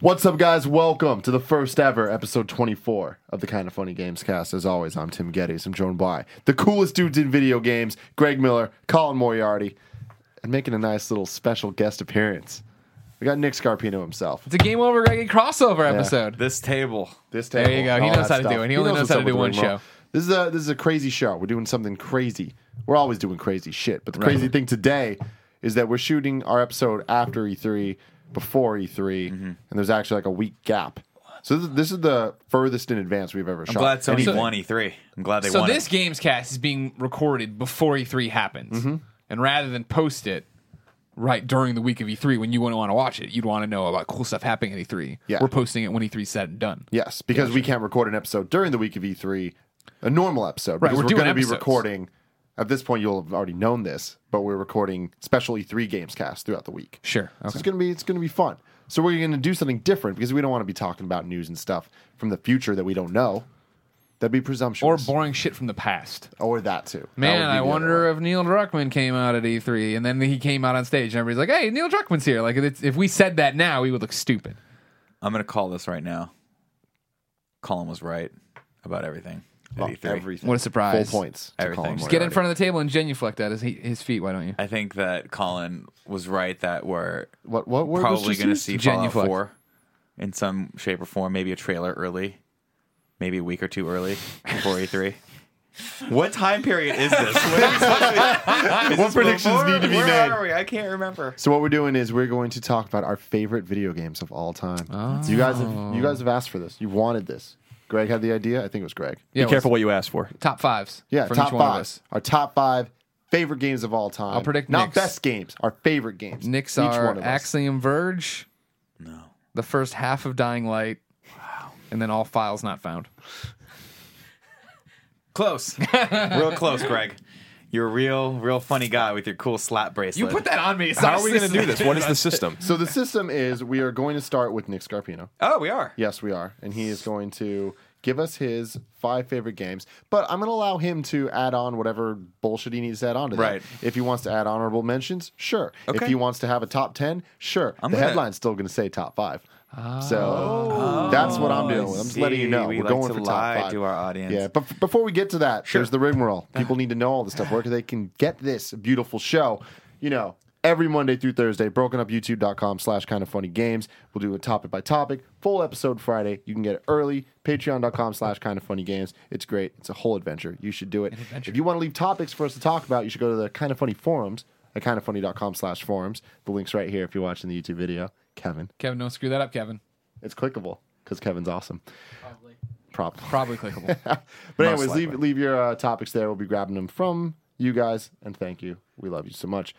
What's up, guys? Welcome to the first ever episode 24 of the Kinda Funny Gamescast. As always, I'm Tim Gettys. I'm joined by the coolest dudes in video games, Greg Miller, Colin Moriarty, and making a nice little special guest appearance. We got Nick Scarpino himself. It's a game over Greggy crossover episode. This table. This table. There you go. He all knows that how to do it. He only knows what's how to up do with one the ring show. This is a this is a crazy show. We're doing something crazy. We're always doing crazy shit, but the crazy thing today is that we're shooting our episode after E3, before E3, Mm-hmm. and there's actually like a week gap. So this is, this is the furthest in advance we've ever I'm shot. glad Sony anything. won E3. I'm glad they so won this it. games cast is being recorded before E3 happens, Mm-hmm. and rather than post it right during the week of E3 when you wouldn't want to watch it, you'd want to know about cool stuff happening at E3. Yeah. We're posting it when E3's said and done. Yes, because we can't record an episode during the week of E3, a normal episode. Right, Because we're we're, going to be recording. At this point, you'll have already known this, but we're recording special E3 games cast throughout the week. Sure. So it's gonna be it's gonna be fun. So we're gonna do something different because we don't want to be talking about news and stuff from the future that we don't know. That'd be presumptuous. Or boring shit from the past. or that too. Man, would be I wonder if Neil Druckmann came out at E3 and then he came out on stage and everybody's like, "Hey, Neil Druckmann's here." Like, it's, if we said that now, we would look stupid. I'm going to call this right now. Colin was right about everything. At E3. everything. What a surprise. Full points. to Everything. Colin Just Get in Moriarty. front of the table and genuflect at his, his feet. Why don't you? I think that Colin was right that we're What what word was probably just going to used? see Fallout Genuflect. 4 in some shape or form. Maybe a trailer early. Maybe a week or two early before E3. What time period is this? What, are we supposed to be- is What this predictions before? need to be Where made? Are we? I can't remember. So what we're doing is we're going to talk about our favorite video games of all time. Oh. You guys have you guys have asked for this. You've wanted this. Greg had the idea. I think it was Greg. Yeah, Be careful what you ask for. Top fives. Yeah, from top each one of five. us. Our top five favorite games of all time. I'll predict not Nick's. best games. Our favorite games. Nick's Each are one of us. Axiom Verge, No. the first half of Dying Light, Wow. and then all files not found. Close. real close, Greg. You're a real, real funny guy with your cool slap bracelet. You put that on me. How are we going to do this? What is the system? So the system is we are going to start with Nick Scarpino. Oh, we are. Yes, we are, and he is going to give us his five favorite games. But I'm going to allow him to add on whatever bullshit he needs to add on to that. Right. If he wants to add honorable mentions, sure. If he wants to have a top ten, sure. I'm the gonna- headline's still going to say top five. So oh. that's what I'm doing. with. I'm just letting you know We we're like going to for lie top five to our audience. Yeah, but f- before we get to that, there's the rigmarole. People need to know all this stuff where they can get this beautiful show. You know, every Monday through Thursday, broken up youtube.com slash kinda funny games. We'll do a topic by topic, full episode Friday. You can get it early, patreon.com slash kinda funny games. It's great. It's a whole adventure. You should do it. If you want to leave topics for us to talk about, you should go to the kinda funny forums at kindafunny.com slash forums. The link's right here if you're watching the YouTube video. Kevin. Kevin, don't screw that up, Kevin. It's clickable because Kevin's awesome. Probably. Probably clickable. But anyways, likely. leave leave your uh, topics there. We'll be grabbing them from you guys, and thank you. We love you so much.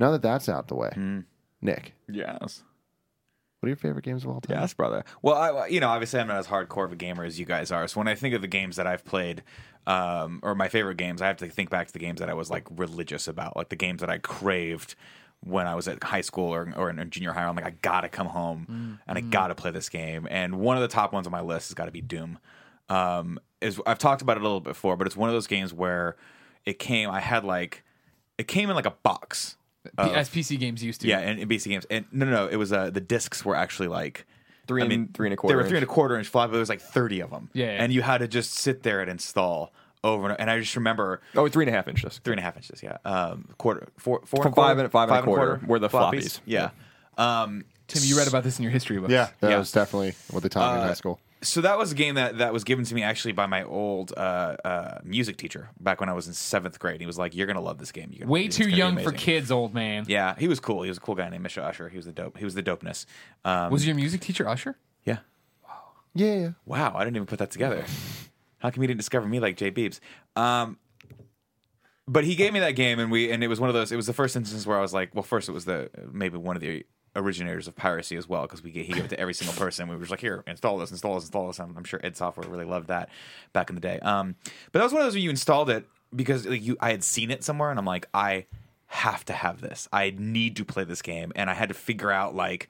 Now that that's out the way, Hmm. Nick, Yes. what are your favorite games of all time? Yes, brother. Well, I, you know, obviously, I'm not as hardcore of a gamer as you guys are. So when I think of the games that I've played, um, or my favorite games, I have to think back to the games that I was like religious about, like the games that I craved when I was at high school or, or in junior high. I'm like, I gotta come home and I gotta play this game. And one of the top ones on my list has got to be Doom. Um, is I've talked about it a little bit before, but it's one of those games where it came. I had like it came in like a box. P- As PC games used to. Yeah, and, and BC games. And no, no, no. It was uh, the discs were actually like Three I and- mean, three and a They quarter were three and a inch. quarter inch flat, but there was like thirty of them. Yeah, yeah. and you had to just sit there and install over and, and I just remember Oh, three and a half inches. three and a half inches. Yeah, um, quarter, four, four, From and a quarter, five and- five and a quarter were the floppies. Yeah. Um, Tim, you read about this in your history books. Yeah, that Yeah. was definitely what they taught me in high school. So that was a game that that was given to me actually by my old uh, uh, music teacher back when I was in seventh grade. He was like, "You're gonna love this game. You're Way too young for kids, old man. Yeah, he was cool. He was a cool guy named Mr. Usher. He was the dope. He was the dopeness. Um, Was your music teacher Usher? yeah. Yeah, yeah. Wow, I didn't even put that together. How come you didn't discover me like Jay Beebs? Um, but he gave me that game, and we and it was one of those. It was the first instance where I was like, well, first it was the maybe one of the originators of piracy as well because we he gave it to every single person. We were just like, here, install this, install this, install this. I'm, I'm sure id Software really loved that back in the day. Um, but that was one of those where you installed it because like, you I had seen it somewhere, and I'm like, I have to have this. I need to play this game, and I had to figure out like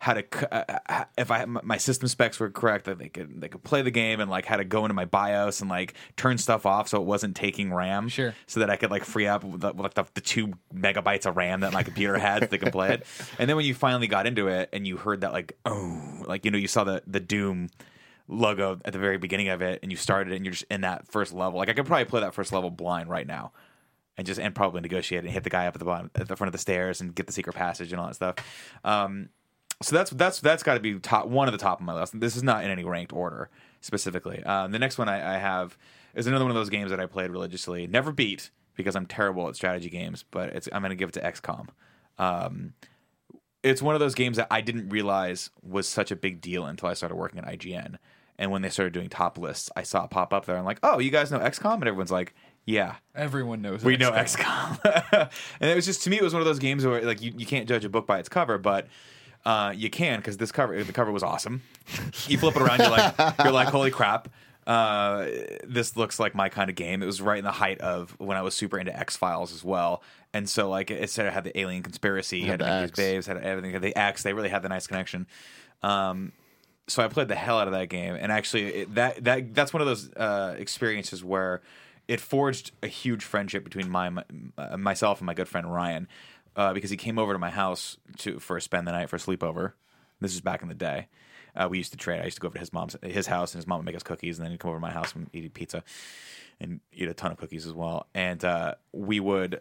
how to uh, uh, if I my system specs were correct that they could they could play the game and like how to go into my BIOS and like turn stuff off so it wasn't taking RAM. Sure. So that I could like free up the, like the, the two megabytes of RAM that my computer had so they could play it. And then when you finally got into it and you heard that like oh like you know you saw the the Doom logo at the very beginning of it and you started it and you're just in that first level. Like I could probably play that first level blind right now and just and probably negotiate and hit the guy up at the bottom at the front of the stairs and get the secret passage and all that stuff. Um, so that's that's that's got to be top one of the top of my list. This is not in any ranked order specifically. Um, the next one I, I have is another one of those games that I played religiously, never beat because I'm terrible at strategy games, but it's I'm going to give it to XCOM. Um, it's one of those games that I didn't realize was such a big deal until I started working at IGN. And when they started doing top lists, I saw it pop up there. I'm like, oh, you guys know XCOM? And everyone's like, yeah, Everyone knows. we know XCOM. XCOM. and it was just to me, it was one of those games where like you, you can't judge a book by its cover, but uh, you can because this cover the cover was awesome. you flip it around, you're like you're like holy crap. Uh, this looks like my kind of game. It was right in the height of when I was super into X Files as well, and so like it said it had the alien conspiracy, Had had, the Mickey's X. babes, had everything, had the X. They really had the nice connection. Um, so I played the hell out of that game, and actually it, that that that's one of those uh, experiences where it forged a huge friendship between my, my uh, myself and my good friend Ryan, uh, because he came over to my house to for spend the night for a sleepover. This is back in the day. Uh, we used to trade. I used to go over to his mom's his house, and his mom would make us cookies, and then he'd come over to my house and eat pizza, and eat a ton of cookies as well. And uh, we would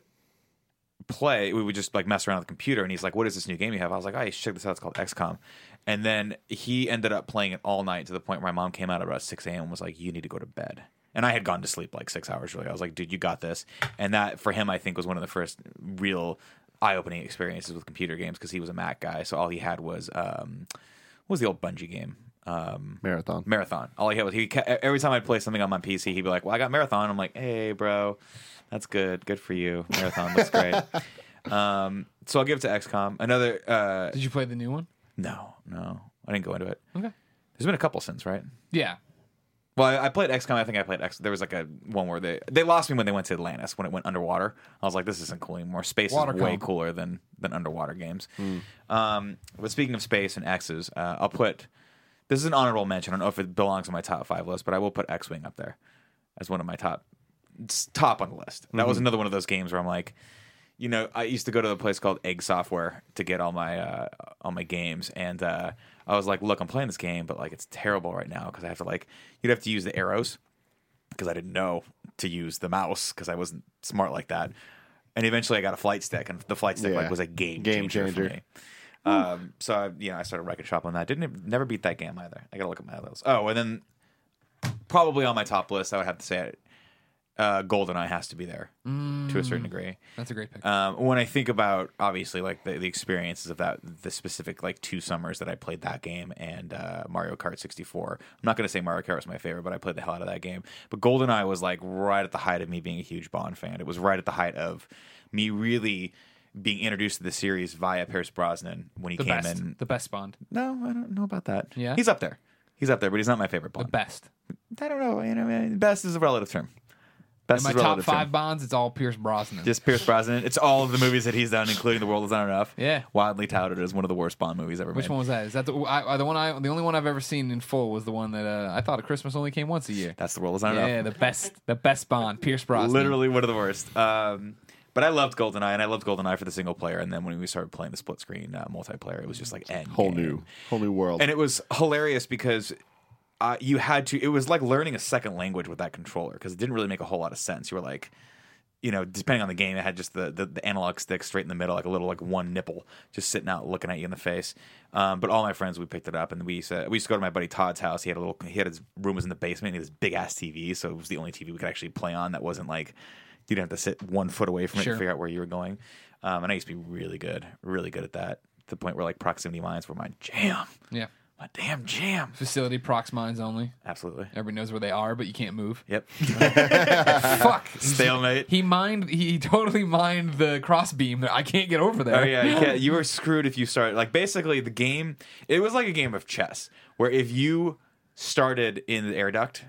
play, we would just like mess around with the computer. And he's like, "What is this new game you have?" I was like, "Oh, you check this out. It's called XCOM." And then he ended up playing it all night to the point where my mom came out at about six a.m. and was like, "You need to go to bed." And I had gone to sleep like six hours earlier. I was like, "Dude, you got this." And that for him, I think, was one of the first real eye-opening experiences with computer games because he was a Mac guy, so all he had was um, what was the old Bungie game? Um, Marathon. Marathon. All he had was he every time I'd play something on my PC, he'd be like, "Well, I got Marathon." I'm like, "Hey, bro, that's good. Good for you. Marathon looks great." um, so I'll give it to XCOM. Another uh, Did you play the new one? no, no, I didn't go into it. Okay. There's been a couple since, right? Yeah. Well, I, I played XCOM. I think I played X. There was like a one where they they lost me when they went to Atlantis when it went underwater. I was like, this isn't cool anymore. Space is way cooler than than underwater games. Um, but speaking of space and X's, uh, I'll put this is an honorable mention. I don't know if it belongs on my top five list, but I will put X Wing up there as one of my top it's top on the list. That was another one of those games where I'm like, you know, I used to go to a place called Egg Software to get all my uh, all my games, and uh, I was like, look, I'm playing this game, but like it's terrible right now because I have to like you'd have to use the arrows because I didn't know to use the mouse because I wasn't smart like that. And eventually, I got a flight stick, and the flight stick Yeah. like was a game Game changer, changer. for me. Um, so I, you know, I started wrecking shop on that. Didn't never beat that game either. I gotta look at my others. Oh, and then probably on my top list, I would have to say uh, GoldenEye has to be there to a certain degree. That's a great pick. Um, when I think about obviously like the, the experiences of that, the specific like two summers that I played that game and uh, Mario Kart 64. I'm not going to say Mario Kart was my favorite, but I played the hell out of that game. But GoldenEye was like right at the height of me being a huge Bond fan. It was right at the height of me really being introduced to the series via Pierce Brosnan when he the came best. in. The best Bond. No, I don't know about that. Yeah? he's up there. He's up there, but he's not my favorite Bond. The best. I don't know. You know, best is a relative term. Best In my top five Bonds, it's all Pierce Brosnan. Just Pierce Brosnan. It's all of the movies that he's done, including The World Is Not Enough. Yeah. Widely touted as one of the worst Bond movies ever Which made. one was that? Is that the I, the one I the only one I've ever seen in full was the one that uh, I thought a Christmas only came once a year. That's The World Is Not Yeah, Enough. Yeah, the best the best Bond, Pierce Brosnan. Literally one of the worst. Um, but I loved GoldenEye, and I loved GoldenEye for the single player. And then when we started playing the split screen uh, multiplayer, it was just like end Whole game. new, whole new world. And it was hilarious because uh, you had to. It was like learning a second language with that controller because it didn't really make a whole lot of sense. You were like, you know, depending on the game, it had just the, the, the analog stick straight in the middle, like a little like one nipple, just sitting out looking at you in the face. Um, but all my friends, we picked it up, and we used to, we used to go to my buddy Todd's house. He had a little, he had his room was in the basement. And he had this big ass TV, so it was the only TV we could actually play on that wasn't like you didn't have to sit one foot away from it Sure. to figure out where you were going. Um, and I used to be really good, really good at that. To the point where like proximity mines were my jam, Yeah. My damn jam. Facility prox mines only. Absolutely. Everybody knows where they are, but you can't move. Yep. Fuck. Stalemate. He mined. He totally mined the crossbeam. I can't get over there. Oh yeah, you, can't, you were screwed if you started. Like basically, the game. It was like a game of chess, where if you started in the air duct,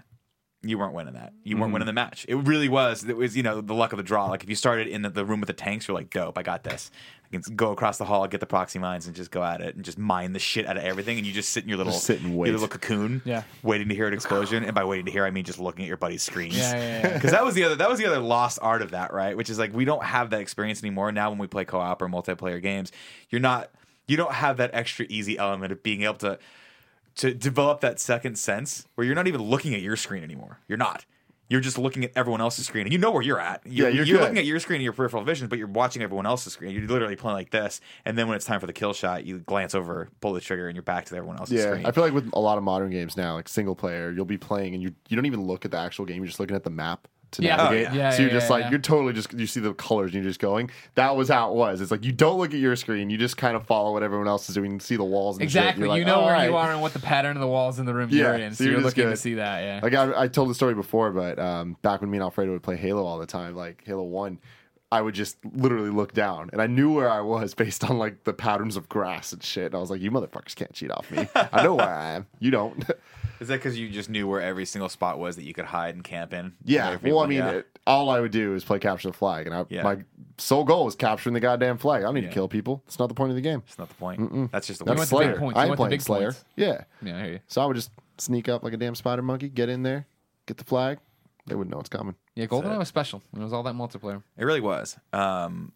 you weren't winning that. You weren't mm-hmm. winning the match. It really was. It was you know the luck of the draw. Like if you started in the, the room with the tanks, you're like, dope, I got this. I can go across the hall, get the proxy mines, and just go at it and just mine the shit out of everything. And you just sit in your little Just sit and your little cocoon, Yeah. waiting to hear an explosion. and by waiting to hear, I mean just looking at your buddy's screens. Yeah, yeah, yeah. Because that was the other that was the other lost art of that, right? Which is like we don't have that experience anymore. Now when we play co-op or multiplayer games, you're not you don't have that extra easy element of being able to to develop that second sense where you're not even looking at your screen anymore. You're not. You're just looking at everyone else's screen, and you know where you're at. You're, Yeah, you're you're looking at your screen and your peripheral vision, but you're watching everyone else's screen. You're literally playing like this, and then when it's time for the kill shot, you glance over, pull the trigger, and you're back to everyone else's Yeah, screen. I feel like with a lot of modern games now, like single player, you'll be playing and you you don't even look at the actual game. You're just looking at the map to Yeah. navigate. Oh, yeah. Yeah, so you're just like you're totally just you see the colors and you're just going. That was how it was. It's like you don't look at your screen. You just kind of follow what everyone else is doing. You see the walls and shit. Exactly. Like, you know "All where you are and what the pattern of the walls in the room you're in. so you're you're looking good. to see that. Yeah. Like I, I told the story before, but um, back when me and Alfredo would play Halo all the time, like Halo One, I would just literally look down, and I knew where I was based on like the patterns of grass and shit. And I was like, "You motherfuckers can't cheat off me. I know where I am. You don't." Is that because you just knew where every single spot was that you could hide and camp in? yeah. Every- Well, I mean, yeah. it, all I would do is play capture the flag, and I, Yeah. my sole goal was capturing the goddamn flag. I don't need Yeah. to kill people. It's not the point of the game. It's not the point. That's just the That's way. want the big Slayer. points. I You ain't the playing big Slayer. points. Yeah. yeah. I hear you. So I would just sneak up like a damn spider monkey, get in there, get the flag. They wouldn't know it's coming. Yeah. GoldenEye was special. It was all that multiplayer. It really was. Um,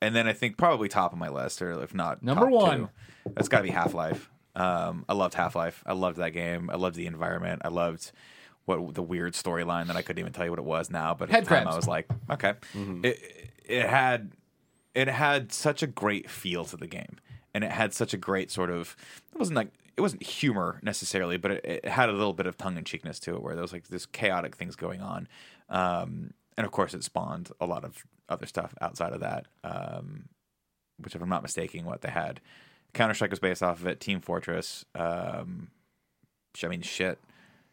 and then I think probably top of my list, or if not Number top one. two, that's got to be Half Life. Um, I loved Half Life. I loved that game. I loved the environment. I loved what the weird storyline that I couldn't even tell you what it was now. But at Head the time, crabs. I was like, okay, it it had it had such a great feel to the game, and it had such a great sort of. It wasn't like it wasn't humor necessarily, but it, it had a little bit of tongue in cheekness to it, where there was like this chaotic things going on. Um, and of course, it spawned a lot of other stuff outside of that. Um, which, if I'm not mistaken, what they had Counter Strike was based off of it. Team Fortress. Um, I mean, shit.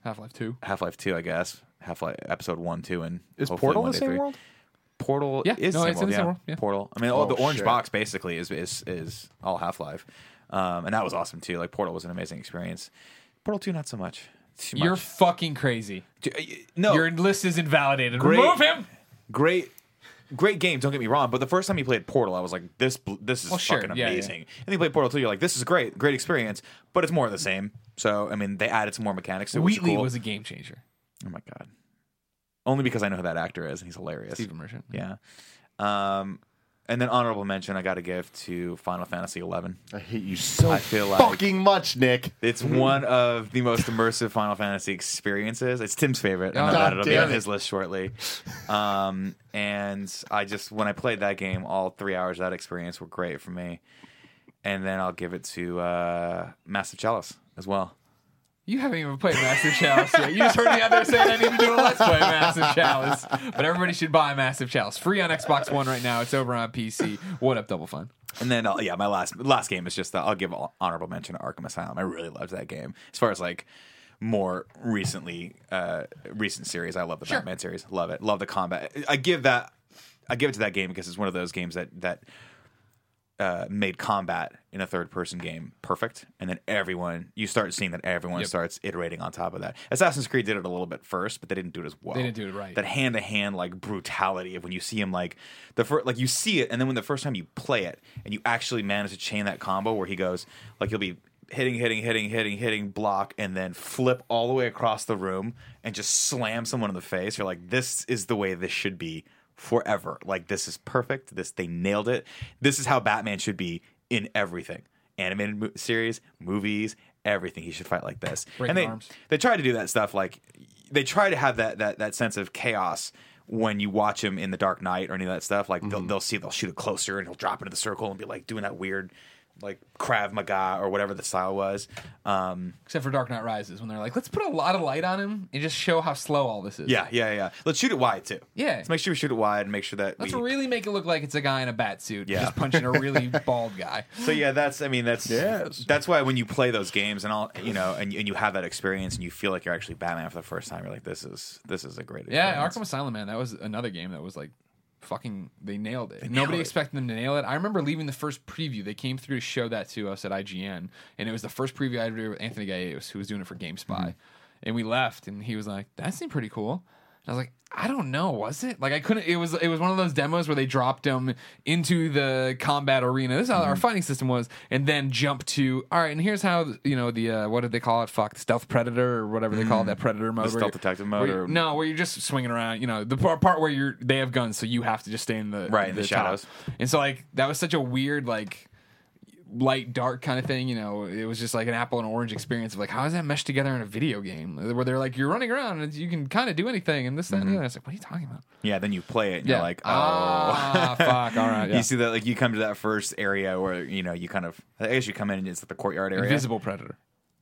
Half Life Two. Half Life Two, I guess. Half Life Episode One, Two, and Is Portal one the same three. world? Portal Yeah, is no, same it's in world, the same yeah. world, yeah. Portal. I mean, Oh, oh, the orange shit. box basically is is is all Half Life, um, and that was awesome too. Like Portal was an amazing experience. Portal Two, not so much. Too You're fucking crazy. Too- uh, no Your list is invalidated. Great. Remove him. great. Great game, don't get me wrong, but the first time you played Portal, I was like, "This, bl- this is Well, sure, fucking yeah, yeah. amazing." And then you play Portal Two, you're like, "This is great, great experience," but it's more of the same. So, I mean, they added some more mechanics. To it, which is Wheatley cool. was a game changer. oh my god, only because I know who that actor is, and he's hilarious. Stephen Merchant. Yeah. Um, and then honorable mention I got to give to Final Fantasy XI. I hate you so I feel like fucking much, Nick. it's one of the most immersive Final Fantasy experiences. It's Tim's favorite. I know that it'll be on it. his list shortly. Um, and I just when I played that game, all three hours of that experience were great for me. And then I'll give it to uh, Massive Chalice as well. You haven't even played Massive Chalice yet. You just heard me out there saying I need to do a Let's Play Massive Chalice. But everybody should buy Massive Chalice. Free on Xbox One right now. It's over on PC. What up, Double Fine? And then, uh, yeah, my last last game is just that I'll give honorable mention to Arkham Asylum. I really loved that game. As far as like more recently, uh, recent series, I love the Sure. Batman series. Love it. Love the combat. I give that. I give it to that game because it's one of those games that that uh, made combat in a third person game perfect, and then everyone you start seeing that everyone Yep. starts iterating on top of that. Assassin's Creed did it a little bit first, but they didn't do it as well. They didn't do it right. That hand to hand like brutality of when you see him like the first like you see it, and then when the first time you play it and you actually manage to chain that combo where he goes like he'll be hitting, hitting, hitting, hitting, hitting, block, and then flip all the way across the room and just slam someone in the face. You're like, this is the way this should be forever. Like this is perfect. This they nailed it. This is how Batman should be in everything. Animated mo- series, movies, everything. He should fight like this. Breaking and they arms. they try to do that stuff like they try to have that that that sense of chaos when you watch him in the Dark Knight or any of that stuff. Like they'll, mm-hmm. they'll see they'll shoot it closer and he'll drop into the circle and be like doing that weird like Krav Maga or whatever the style was. Um, Except for Dark Knight Rises, when they're like, let's put a lot of light on him and just show how slow all this is. yeah, yeah, yeah. Let's shoot it wide too. Yeah. Let's make sure we shoot it wide and make sure that Let's we. really make it look like it's a guy in a bat suit Yeah. just punching a really bald guy. So yeah, that's I mean that's Yes. that's why when you play those games and all you know and, and you have that experience and you feel like you're actually Batman for the first time, you're like this is this is a great Yeah, experience. Arkham Asylum, man, that was another game that was like fucking. They nailed it. nailed Nobody it. expected them to nail it. I remember leaving the first preview. They came through to show that to us at IGN, and it was the first preview I did with Anthony Gallegos, who was doing it for GameSpy. Mm-hmm. and we left, and he was like, "That seemed pretty cool." And I was like, "I don't know, was it?" Like I couldn't. It was it was one of those demos where they dropped him into the combat arena. This is how Mm-hmm. our fighting system was, and then jump to all right. And here's how you know the uh, what did they call it? Fuck, stealth predator or whatever they call it, that predator mode. Mm-hmm. stealth detective mode or- no, where you're just swinging around. You know, the part, part where you're they have guns, so you have to just stay in the Right, in the top. shadows. And so like that was such a weird like light dark kind of thing. You know, it was just like an apple and orange experience of like how does that mesh together in a video game where they're like you're running around and you can kind of do anything and this that and the other. It's like what are you talking about? Yeah, then you play it and you're like, oh. ah, fuck, all right, yeah. You see that like you come to that first area where you know you kind of I guess you come in and it's like the courtyard area. Invisible predator.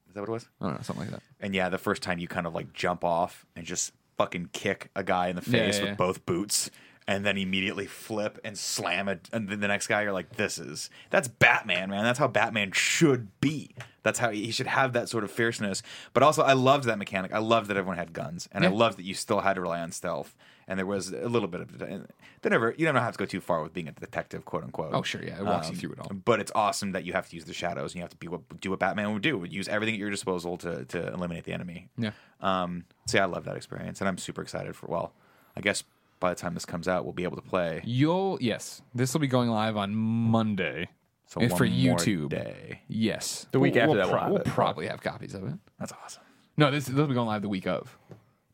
Is that what it was? I don't know, something like that. And yeah, the first time you kind of like jump off and just fucking kick a guy in the Yeah, face yeah, with yeah. both boots and then immediately flip and slam it and then the next guy you're like this is that's Batman, man. That's how Batman should be. That's how he should have that sort of fierceness. But also I loved that mechanic. I loved that everyone had guns and I loved that you still had to rely on stealth. And there was a little bit of they never you never have to go too far with being a detective, quote unquote. Oh, sure, yeah, it walks you Um, through it all. But it's awesome that you have to use the shadows and you have to be what, do what Batman would do. would Use everything at your disposal to, to eliminate the enemy. Yeah. Um, so yeah, I love that experience, and I'm super excited for. Well, I guess by the time this comes out, we'll be able to play. You'll yes, this will be going live on Monday. So And one for more YouTube. day. Yes, The week We'll- after we'll that, we'll pro- have we'll it. probably have copies of it. That's awesome. No, this this will be going live the week of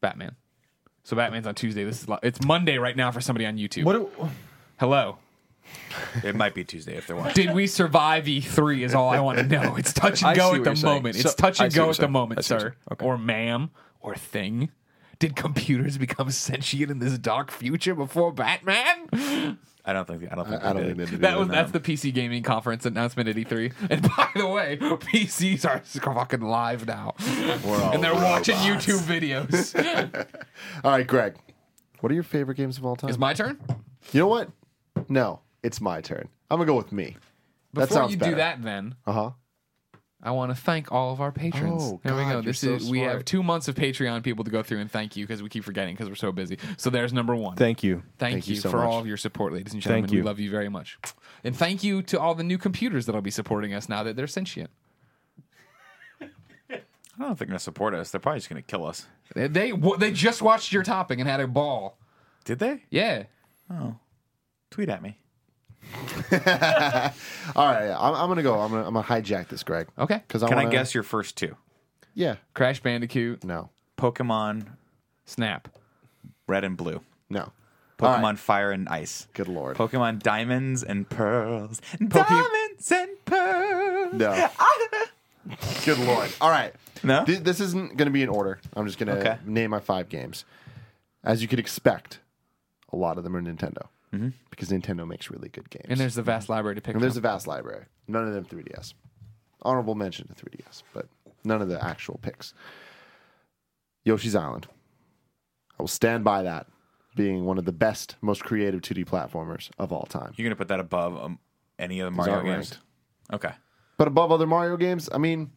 Batman. So Batman's on Tuesday. This is li- it's Monday right now for somebody on YouTube. What? do- Hello. It might be Tuesday if they're watching. Did we survive E3? Is all I want to know. It's touch and I go see at the you're saying. moment. So- It's touch I and see go what at the you're saying. moment, I see what sir, you're. Okay. or ma'am, or thing. Did computers become sentient in this dark future before Batman? I don't think. I don't think. I don't they think they did. did. That was that's the PC gaming conference announcement at E3. And by the way, PCs are fucking live now, all and they're watching. YouTube videos. All right, Greg. What are your favorite games of all time? Is my turn? you know what? No, it's my turn. I'm gonna go with me. that Before sounds you better. do that, then Uh huh. I want to thank all of our patrons. Oh, there we God, go. This so is we have two months of Patreon people to go through and thank you because we keep forgetting because we're so busy. So there's number one. Thank you. Thank, Thank you, you so for much. all of your support, ladies and gentlemen. Thank We love you very much. And thank you to all the new computers that'll be supporting us now that they're sentient. I don't think they're gonna support us. They're probably just gonna kill us. They they, w- they just watched your topic and had a ball. Did they? Yeah. Oh, tweet at me. All right, yeah, I'm, I'm gonna go. I'm gonna, I'm gonna hijack this, Greg. Okay. Because I Can wanna, I guess your first two? Yeah. Crash Bandicoot, No. Pokemon Snap. Red and Blue. No. All Pokemon right. Fire and Ice. Good lord. Pokemon Diamonds and Pearls. Diamonds and Pearls. no. Good lord. All right. No? Th- this isn't gonna be in order. I'm just gonna Okay. name my five games. As you could expect, a lot of them are Nintendo Mm-hmm. Because Nintendo makes really good games. And there's the vast library to pick And there's a from. vast library. None of them 3DS. Honorable mention to 3DS, but none of the actual picks. Yoshi's Island. I will stand by that being one of the best, most creative 2D platformers of all time. You're gonna put that above um, any of the Mario games? ranked. Okay. But above other Mario games, I mean,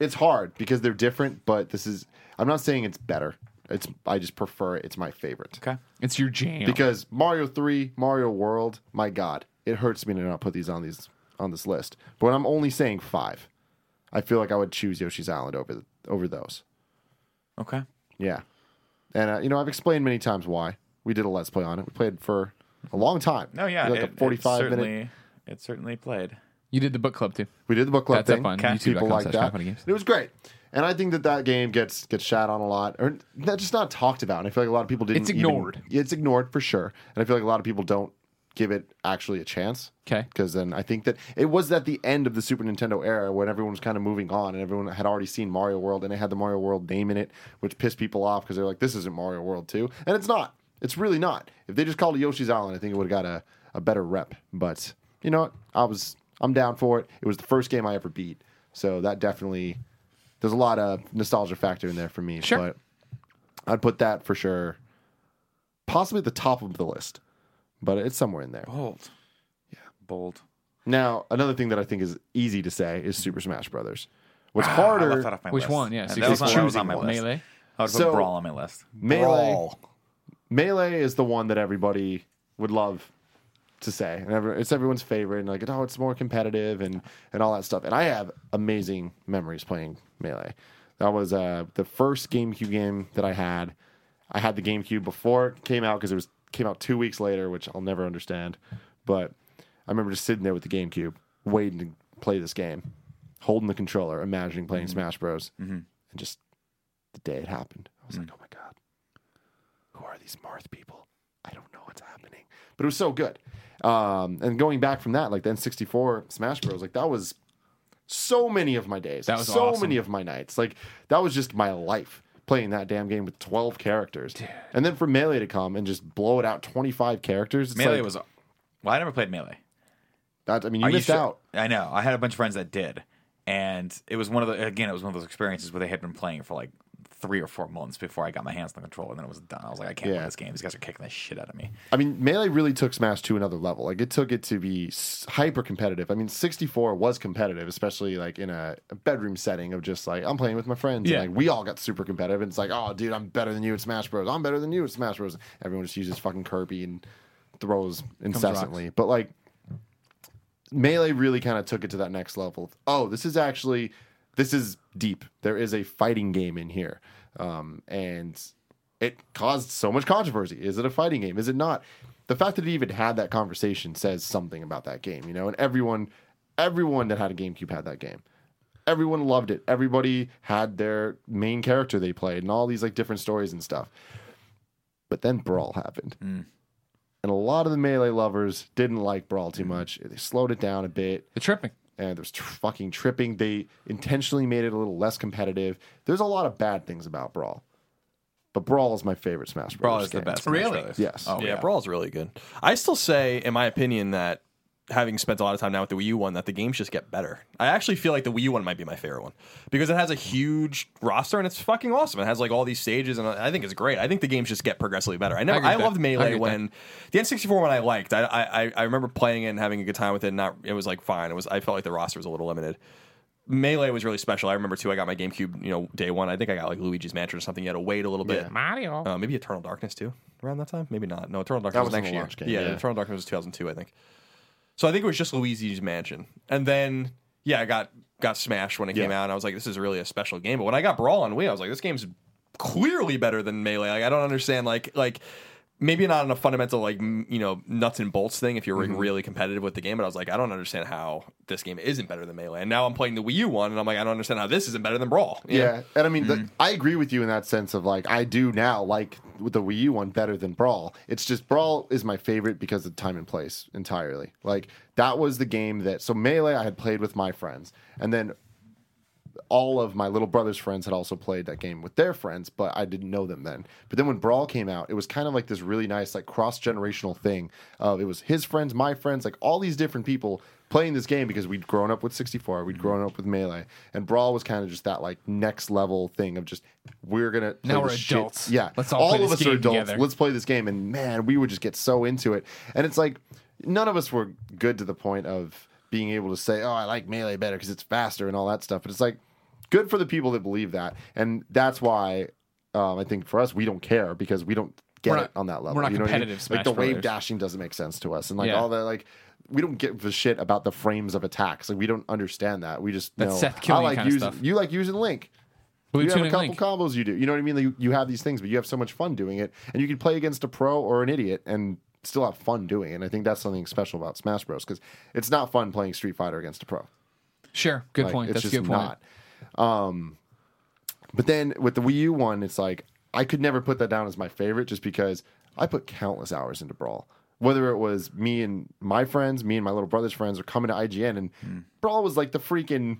it's hard because they're different, but this is I'm not saying it's better. It's I just prefer it. It's my favorite. Okay. It's your jam. Because Mario 3, Mario World, my god, it hurts me to not put these on these on this list. But I'm only saying 5. I feel like I would choose Yoshi's Island over over those. Okay. Yeah. And uh, you know, I've explained many times why. We did a let's play on it. We played for a long time. No, yeah. like it, a 45 it certainly, minute. It certainly played. you did the book club too. We did the book club That's up thing. on Okay. YouTube.com People like slash that. Final Fantasy Games. And it was great. And I think that that game gets gets shat on a lot, or not just not talked about. And I feel like a lot of people didn't. It's even- ignored. it's ignored for sure. And I feel like a lot of people don't give it actually a chance. 'Kay. Because then I think that it was at the end of the Super Nintendo era when everyone was kind of moving on and everyone had already seen Mario World and it had the Mario World name in it, which pissed people off because they're like, "This isn't Mario World 2. and it's not. It's really not. If they just called it Yoshi's Island, I think it would have got a, a better rep. But you know what? I was I'm down for it. It was the first game I ever beat, so that definitely there's a lot of nostalgia factor in there for me. Sure. But I'd put that for sure, possibly at the top of the list, but it's somewhere in there. Bold. Yeah. Bold. Now, another thing that I think is easy to say is Super Smash Brothers. What's Ah, I harder? left that off my Which list. one? Yeah, so that was, on, that was on my one. list. Melee. I would put So- Brawl on my list. Melee. Melee is the one that everybody would love to say, and every, it's everyone's favorite. And like, oh, it's more competitive and and all that stuff. And I have amazing memories playing Melee. That was uh, the first GameCube game that I had. I had the GameCube before it came out because it was came out two weeks later, which I'll never understand. But I remember just sitting there with the GameCube, waiting to play this game, holding the controller, imagining playing mm-hmm. Smash Bros. Mm-hmm. And just the day it happened, I was like, mm. oh my god, who are these Marth people? I don't know what's happening. But it was so good. Um, and going back from that, like the N64 Smash Bros, like that was so many of my days. That was so awesome. many of my nights. Like that was just my life playing that damn game with 12 characters. And then for Melee to come and just blow it out 25 characters. It's Melee like, was. Well, I never played Melee. that, I mean, you Are missed sure- out. I know. I had a bunch of friends that did, and it was one of the again. It was one of those experiences where they had been playing for like three or four months before I got my hands on the controller, and then it was done. I was like, I can't Yeah. play this game. These guys are kicking the shit out of me. I mean, Melee really took Smash to another level. Like it took it to be hyper competitive. I mean, 64 was competitive, especially like in a, a bedroom setting of just like I'm playing with my friends. Yeah. And like we all got super competitive. And it's like, oh, dude, I'm better than you at Smash Bros. I'm better than you at Smash Bros. Everyone just uses fucking Kirby and throws incessantly. But like Melee really kind of took it to that next level. Oh, this is actually this is deep. There is a fighting game in here, um, and it caused so much controversy. Is it a fighting game? Is it not? The fact that it even had that conversation says something about that game, you know. And everyone, everyone that had a GameCube had that game. Everyone loved it. Everybody had their main character they played, and all these like different stories and stuff. But then Brawl happened, and a lot of the melee lovers didn't like Brawl too much. They slowed it down a bit The tripping. And there's tr- fucking tripping. They intentionally made it a little less competitive. There's a lot of bad things about Brawl, but Brawl is my favorite Smash Bros. Brawl is the game. best. Smash Really? Brothers. Yes. Oh yeah, yeah. Brawl's really good. I still say, in my opinion, that having spent a lot of time now with the Wii U one, that the games just get better. I actually feel like the Wii U one might be my favorite one because it has a huge roster and it's fucking awesome. It has like all these stages and I think it's great. I think the games just get progressively better. I never, I, that. loved I Melee with when the N64 one I liked. I, I I remember playing it and having a good time with it. Not it was like fine. It was I felt like the roster was a little limited. Melee was really special. I remember too. I got my GameCube, you know, day one. I think I got like Luigi's Mansion or something. You had to wait a little bit. Mario. Uh, maybe Eternal Darkness too around that time. Maybe not. No, Eternal Darkness That was was next year. game, yeah, yeah. Eternal Darkness was 2002, I think. So I think it was just Luigi's Mansion, and then yeah, I got got smashed when it came out, and I was like, this is really a special game. But when I got Brawl on Wii, I was like, this game's clearly better than Melee. Like I don't understand like like. Maybe not on a fundamental like you know nuts and bolts thing if you're Mm-hmm. really competitive with the game, but I was like I don't understand how this game isn't better than Melee. And now I'm playing the Wii U one, and I'm like I don't understand how this isn't better than Brawl. You know? Yeah, and I mean, Mm-hmm. the, I agree with you in that sense of like I do now like with the Wii U one better than Brawl. It's just Brawl is my favorite because of time and place entirely. Like that was the game that so Melee I had played with my friends, and then all of my little brother's friends had also played that game with their friends, but I didn't know them then. But then when Brawl came out, it was kind of like this really nice, like cross generational thing. Of it was his friends, my friends, like all these different people playing this game because we'd grown up with 64, we'd grown mm-hmm. up with Melee, and Brawl was kind of just that like next level thing of just we're gonna Now we're this shit- adults. Yeah, Let's all play of us are adults. together. Let's play this game, and man, we would just get so into it. And it's like none of us were good to the point of being able to say, "Oh, I like melee better because it's faster" and all that stuff. But it's like good for the people that believe that, and that's why um, I think for us we don't care because we don't get We're it on that level. we're not you know what I mean? competitive Like the wave Brothers. dashing doesn't make sense to us, and like Yeah. all the like. We don't give a shit about the frames of attacks. Like we don't understand that. We just That's know Seth I like kinda stuff. You like using Link Blue you have a couple Link. combos you do. You know what I mean? Like, you, you have these things, but you have so much fun doing it, and you can play against a pro or an idiot and still have fun doing it. And I think that's something special about Smash Bros. Because it's not fun playing Street Fighter against a pro. Sure. Good Like, point. It's That's a good point. not. Um, but then with the Wii U one, it's like I could never put that down as my favorite, just because I put countless hours into Brawl. Whether it was me and my friends, me and my little brother's friends, or coming to IGN, and Hmm. Brawl was like the freaking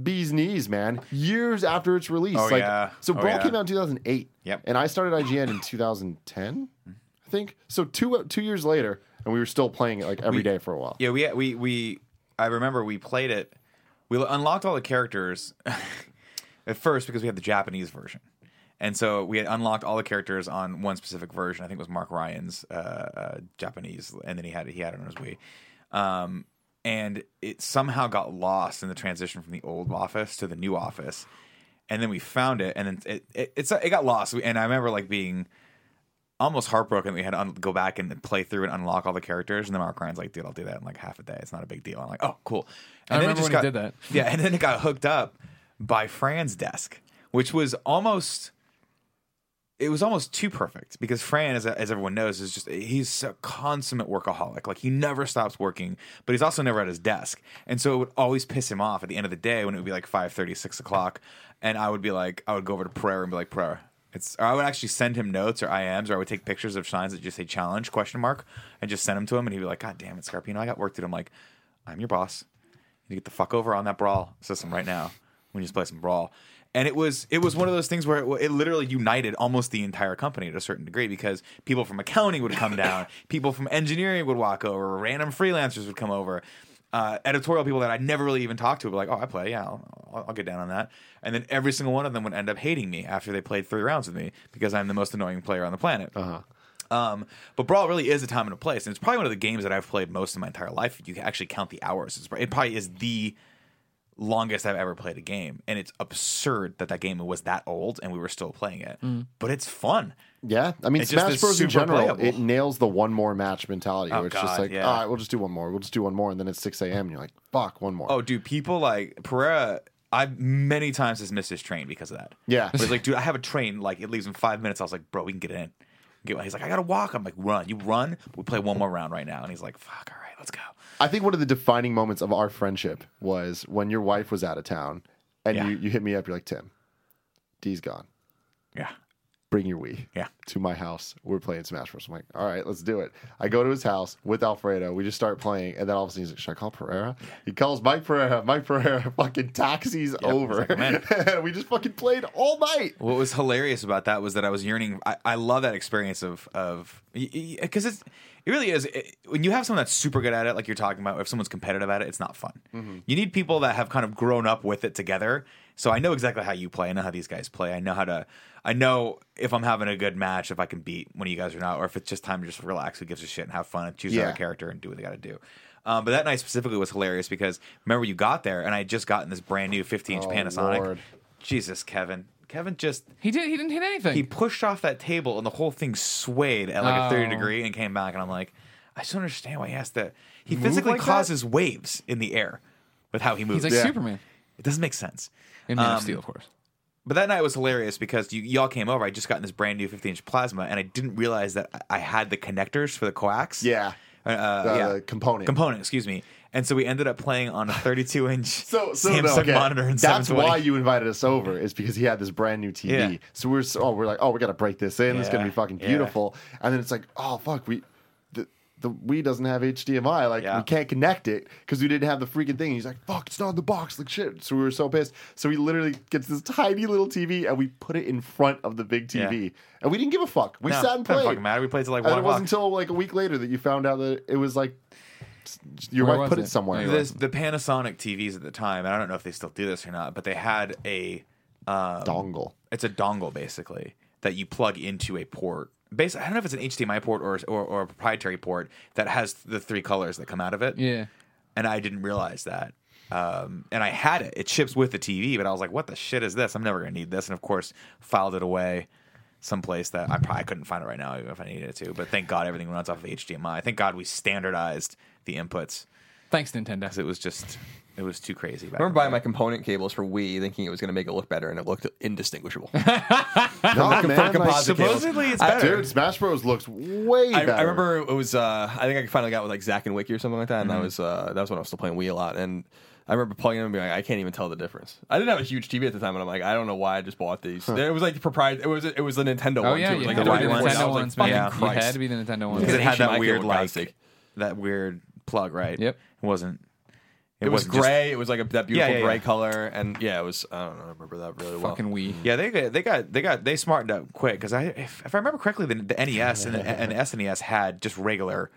bee's knees, man. Years after its release, Oh, like yeah. so, Oh, Brawl yeah. came out in 2008. Yep. and I started IGN in 2010, I think. So two two years later, and we were still playing it like every We- day for a while. Yeah, we we we. I remember we played it. We unlocked all the characters at first because we had the Japanese version, and so we had unlocked all the characters on one specific version. I think it was Mark Ryan's uh, uh, Japanese, and then he had it. He had it on his Wii. Um, and it somehow got lost in the transition from the old office to the new office, and then we found it, and then it it, it's, it got lost. And I remember like being almost heartbroken. We had to un- go back and play through and unlock all the characters. And then Mark Ryan's like, "Dude, I'll do that in like half a day. It's not a big deal." I'm like, "Oh, cool." And I then remember it just when he did that. Yeah, and then it got hooked up by Fran's desk. which was almost it was almost too perfect because Fran, as, as everyone knows, is just he's a consummate workaholic. Like he never stops working, but he's also never at his desk, and so it would always piss him off at the end of the day when it would be like 5.30, 6 o'clock, and I would be like, I would go over to Pereira and be like, Pereira. It's, or I would actually send him notes or IMs, or I would take pictures of signs that just say challenge question mark and just send them to him, and he'd be like, God damn it, Scarpino, I got work to do. I'm like, I'm your boss. You get the fuck over on that brawl system right now. We just play some brawl. And it was it was one of those things where it, it literally united almost the entire company to a certain degree because people from accounting would come down, people from engineering would walk over, random freelancers would come over, uh, editorial people that I'd never really even talked to be like, "Oh, I play, yeah, I'll, I'll get down on that." And then every single one of them would end up hating me after they played three rounds with me because I'm the most annoying player on the planet. Uh-huh. Um, but Brawl really is a time and a place, and it's probably one of the games that I've played most of my entire life. If you actually count the hours, it's, it probably is the longest I've ever played a game, and it's absurd that that game was that old and we were still playing it. Mm. But it's fun. Yeah, I mean, It Smash Bros. in general, playable. it nails the one more match mentality, Oh, where it's just like, yeah. all right, we'll just do one more, we'll just do one more, and then it's six a.m. and you're like, fuck, one more. Oh, dude, people like Pereira. I many times has missed his train because of that. Yeah. but he's like, dude, I have a train. Like it leaves in five minutes. I was like, bro, we can get in. Get, he's like, I gotta walk. I'm like, run. You run. We play one more round right now. And he's like, fuck. All right, let's go. I think one of the defining moments of our friendship was when your wife was out of town, and Yeah. you, you hit me up. You're like, Tim, D's gone. Yeah, Bring your Wii. yeah. to my house. We're playing Smash Bros. I'm like, all right, let's do it. I go to his house with Alfredo. We just start playing, and then all of a sudden he's like, should I call Pereira? He calls Mike Pereira. Mike Pereira fucking taxis over. like, we just fucking played all night. What was hilarious about that was that I was yearning. I, I love that experience of of because it's it really is it, when you have someone that's super good at it, like you're talking about. If someone's competitive at it, it's not fun. Mm-hmm. You need people that have kind of grown up with it together. So I know exactly how you play. I know how these guys play. I know how to. I know if I'm having a good match, if I can beat one of you guys or not, or if it's just time to just relax, who gives a shit, and have fun, and choose Yeah. another character and do what they got to do. Um, but that night specifically was hilarious because remember you got there and I had just gotten this brand new 15 inch Oh, Panasonic. Lord. Jesus, Kevin. Kevin just He did. He didn't hit anything. he pushed off that table and the whole thing swayed at like a 30 Oh. degree and came back and I'm like, I just don't understand why he has to. He Move physically like that? causes waves in the air with how he moves. He's like Yeah. Superman. It doesn't make sense. And Man Um, of Steel, of course. But that night was hilarious because you y'all came over. I just gotten this brand new 15 inch plasma and I didn't realize that I I had the connectors for the coax. Yeah. Uh, uh, yeah. component. Component, excuse me. And so we ended up playing on a 32 inch So, so Samsung no, okay. monitor and That's why you invited us over is because he had this brand new TV. Yeah. So we're so, oh, we're like, oh, we got to break this in. It's gonna be fucking yeah. beautiful. And then it's like, oh fuck, we the the Wii doesn't have HDMI. Like Yeah. we can't connect it because we didn't have the freaking thing. He's like, fuck, it's not in the box. Like shit. So we were so pissed. So he literally gets this tiny little TV and we put it in front of the big TV. And we didn't give a fuck. We No, sat and doesn't played. fucking matter. We played till like And one it wasn't until like a week later that you found out that it was like your Where wife put it, it? somewhere. Yeah, This, the Panasonic TVs at the time, and I don't know if they still do this or not, but they had a um, Dongle. It's a dongle basically that you plug into a port. Basically, I don't know if it's an HDMI port or, or or a proprietary port that has the three colors that come out of it. Yeah. and I didn't realize that. Um, and I had it. It ships with the TV, but I was like, "What the shit is this? I'm never gonna need this." And of course, filed it away someplace that I probably couldn't find it right now even if I needed it to. But thank God everything runs off of HDMI. Thank God we standardized the inputs Thanks, Nintendo. because it was just it was too crazy. Back I remember buying my component cables for Wii, thinking it was going to make it look better, and it looked indistinguishable. No, man, like, composite cables. Supposedly it's I- better. Dude, Smash Bros looks way I, better. I remember it was. Uh, I think I finally got with like Zack and Wiki or something like that, and Mm-hmm. that was uh, that was when I was still playing Wii a lot. And I remember plugging in and being like, I can't even tell the difference. I didn't have a huge TV at the time, and I'm like, I don't know why I just bought these. It was like the proprietary. It was it was the Nintendo Oh one yeah, too. It you was like had the to be white the ones. Nintendo I was like, ones, fucking man. You had to be the Nintendo ones. because it had that weird like plastic. that weird plug, right? Yep. It wasn't. It was wasn't just- gray. it was like a, that beautiful yeah, gray yeah. color, and yeah, it was. I don't know. I remember that really well. Fucking Wii. Yeah, they got they got they got they smartened up quick because I if, if I remember correctly, the, the NES and the, and the SNES had just regular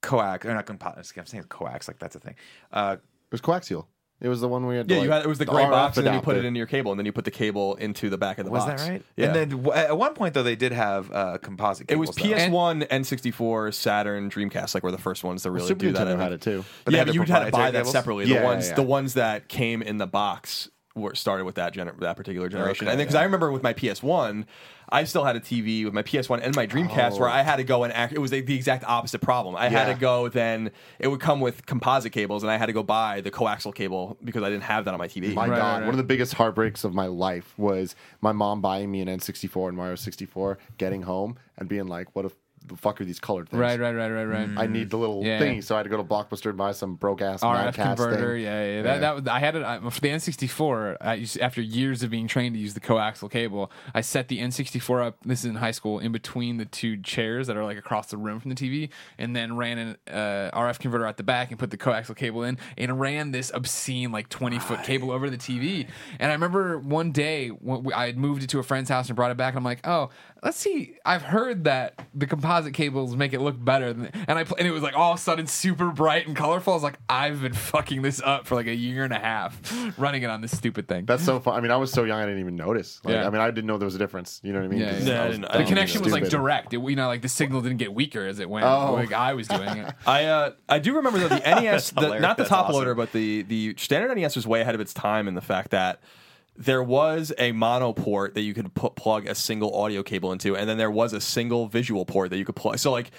coax or not composite. I'm saying coax like that's a thing. Uh, it was coaxial. It was the one we had. to, Yeah, you had it was the gray RF box, and then you put it into your cable, and then you put the cable into the back of the box. was box. that right? Yeah. And then w- at one point though, they did have uh, composite. it was. PS1, N64, Saturn, Dreamcast, like were the first ones to really Super do that. Nintendo had it too. But yeah, had but the you had to buy that cables? separately. Yeah, the ones, yeah. the ones that came in the box were started with that gener- that particular generation. Okay, and then because yeah. I remember with my PS1, I still had a TV with my PS1 and my Dreamcast where oh. I had to go and act. It was the, the exact opposite problem. I had to go then. It would come with composite cables, and I had to go buy the coaxial cable because I didn't have that on my TV. My Right, God, right, right. one of the biggest heartbreaks of my life was my mom buying me an N64 and Mario 64, getting home and being like, "What if the fuck are these colored things?" Right, right, right, right, right. I need the little Yeah. thingy, so I had to go to Blockbuster and buy some broke ass RF converter, thing. yeah, yeah. That, that was, I had it I, for the N64. I used, after years of being trained to use the coaxial cable, I set the N64 up. This is in high school, in between the two chairs that are like across the room from the TV, and then ran an uh, RF converter at the back and put the coaxial cable in, and ran this obscene like 20 foot cable over the TV. And I remember one day when we- I had moved it to a friend's house and brought it back, and I'm like, oh, let's see. I've heard that the composite cables make it look better, than, and I pl- and it was like all of a sudden super bright and colorful. I was like, I've been fucking this up for like a year and a half, running it on this stupid thing. That's so fun. I mean, I was so young, I didn't even notice. Like, Yeah. I mean, I didn't know there was a difference. You know what I mean? Yeah, 'Cause yeah. Yeah, I was I dumb the connection was like direct. It, you know, like the signal didn't get weaker as it went. Oh. Like I was doing it. I uh, I do remember though the NES, the, not the That's top awesome. loader, but the the standard NES was way ahead of its time in the fact that there was a mono port that you could put plug a single audio cable into, and then there was a single visual port that you could plug. So like.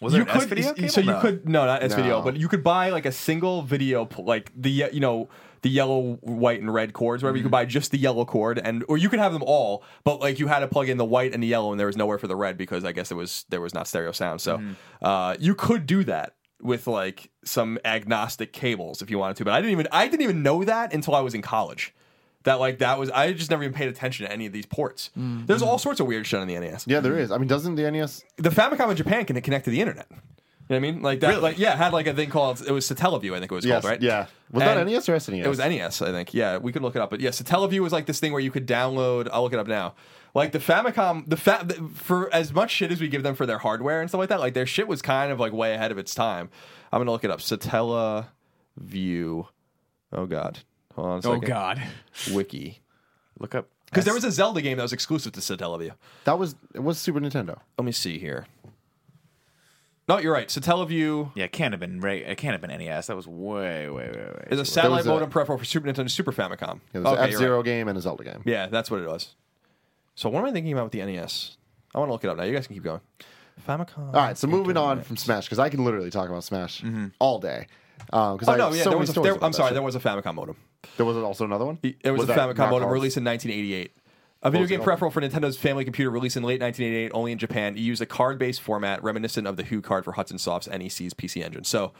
Was you there an could, S-video cable? So you No. could no, not S video, No. but you could buy like a single video, like the you know the yellow, white, and red cords. Wherever you could Mm-hmm. buy just the yellow cord, and or you could have them all, but like you had to plug in the white and the yellow, and there was nowhere for the red because I guess it was there was not stereo sound. So Mm-hmm. uh, you could do that with like some agnostic cables if you wanted to, but I didn't even I didn't even know that until I was in college. That like that was I just never even paid attention to any of these ports. Mm-hmm. There's all sorts of weird shit on the NES. Yeah, there is. I mean, doesn't the NES? The Famicom in Japan can connect to the internet. You know what I mean? Like that. Really? Like yeah, it had like a thing called it was Satellaview. I think it was Yes, called right. yeah. Was that NES or SNES? It was NES, I think. Yeah, we could look it up. But yeah, Satellaview was like this thing where you could download. I'll look it up now. Like the Famicom, the fa- for as much shit as we give them for their hardware and stuff like that, like their shit was kind of like way ahead of its time. I'm gonna look it up. Satellaview. Oh god. Hold on a Oh. God. Wiki. Look up Because there was a Zelda game that was exclusive to Satellaview. That was it was Super Nintendo. Let me see here. No, you're right. Satellaview Yeah, it can't have been. Ra- it can't have been NES. That was way, way, way, way. is a satellite was a- modem peripheral for Super Nintendo Super Famicom. It was Okay, an you're F Zero right. game and a Zelda game. Yeah, that's what it was. So what am I thinking about with the NES? I want to look it up now. You guys can keep going. Famicom. All right, so moving on from Smash because I can literally talk about Smash mm-hmm. all day. Uh, because Oh I no, have yeah, so there many was a, stories there, about I'm that sorry, shit. there was a Famicom modem. There was also another one. It was, a that Famicom not modem called- released in 1988. A video was it game called? peripheral for Nintendo's family computer released in late 1988, only in Japan. It used a card-based format reminiscent of the HuCard for Hudson Soft's NEC's PC Engine. So,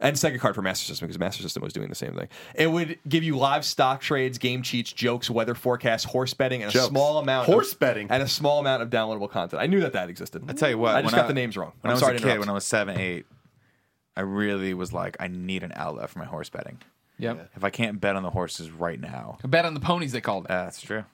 and Sega card for Master System because Master System was doing the same thing. It would give you live stock trades, game cheats, jokes, weather forecasts, horse betting, and a Jokes. small amount Horse of, betting? and a small amount of downloadable content. I knew that that existed. I tell you what, I just when got the names wrong. When I'm I was sorry a kid, when I was seven, eight, I really was like, I need an outlet for my horse betting. Yep. If I can't bet on the horses right now, A bet on the ponies. They called it. uh, that's true.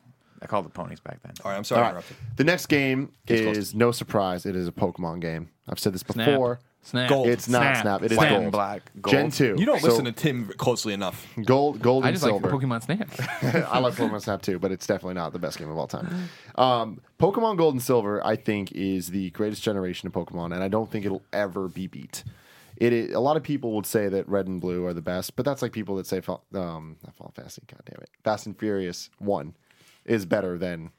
I called the ponies back then. All right, I'm All sorry. to right. interrupt. The next game close. is no surprise. It is a Pokemon game. I've said this Snap. before. Snap. Gold. It's not Snap. It is White Gold. black. Gold. Gen two. You don't So, listen to Tim closely enough. Gold, Gold, I and just like Silver. Pokemon Snap. I love Pokemon Snap too, but it's definitely not the best game of all time. Um, Pokemon Gold and Silver, I think, is the greatest generation of Pokemon, and I don't think it'll ever be beat. It is, a lot of people would say that Red and Blue are the best, but that's like people that say um, not Final Fantasy, God damn it, Fast and Furious One is better than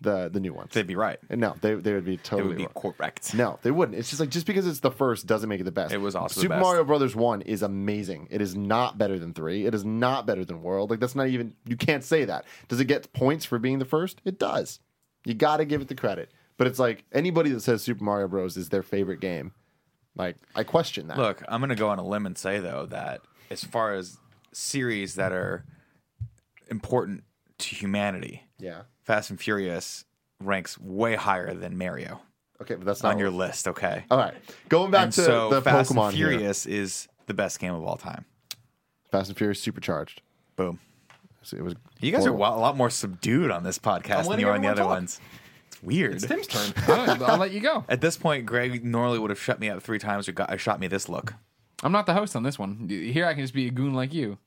the the new ones. They'd be right. And no, they they would be It totally would be wrong. correct. No, they wouldn't. It's just like just because it's the first doesn't make it the best. It was the Super. Mario Brothers One is amazing. It is not better than three. It is not better than World. Like that's not even you can't say that. Does it get points for being the first? It does. You got to give it the credit. But it's like anybody that says Super Mario Bros is their favorite game. Like I question that. Look, I'm going to go on a limb and say though that as far as series that are important to humanity, Yeah. Fast and Furious ranks way higher than Mario Okay, but that's not on your list. Okay, All right. Going back and to so the Fast Pokemon and. Furious is the best game of all time. Fast and Furious supercharged. Boom. So It was You guys are a lot more subdued on this podcast than you are on the other talk. ones. It's weird. It's Tim's turn. I'll, I'll let you go. At this point, Greg normally would have shut me up three times or got, uh, shot me this look. I'm not the host on this one. Here I can just be a goon like you.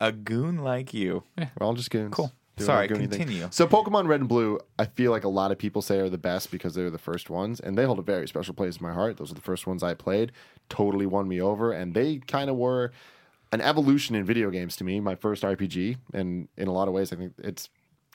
A goon like you. We're all just goons. Cool. Doing Sorry, our goony thing. continue. So Pokemon Red and Blue, I feel like a lot of people say are the best because they're the first ones, and they hold a very special place in my heart. Those are the first ones I played. Totally won me over, and they kind of were an evolution in video games to me. My first RPG, and in a lot of ways, I think it's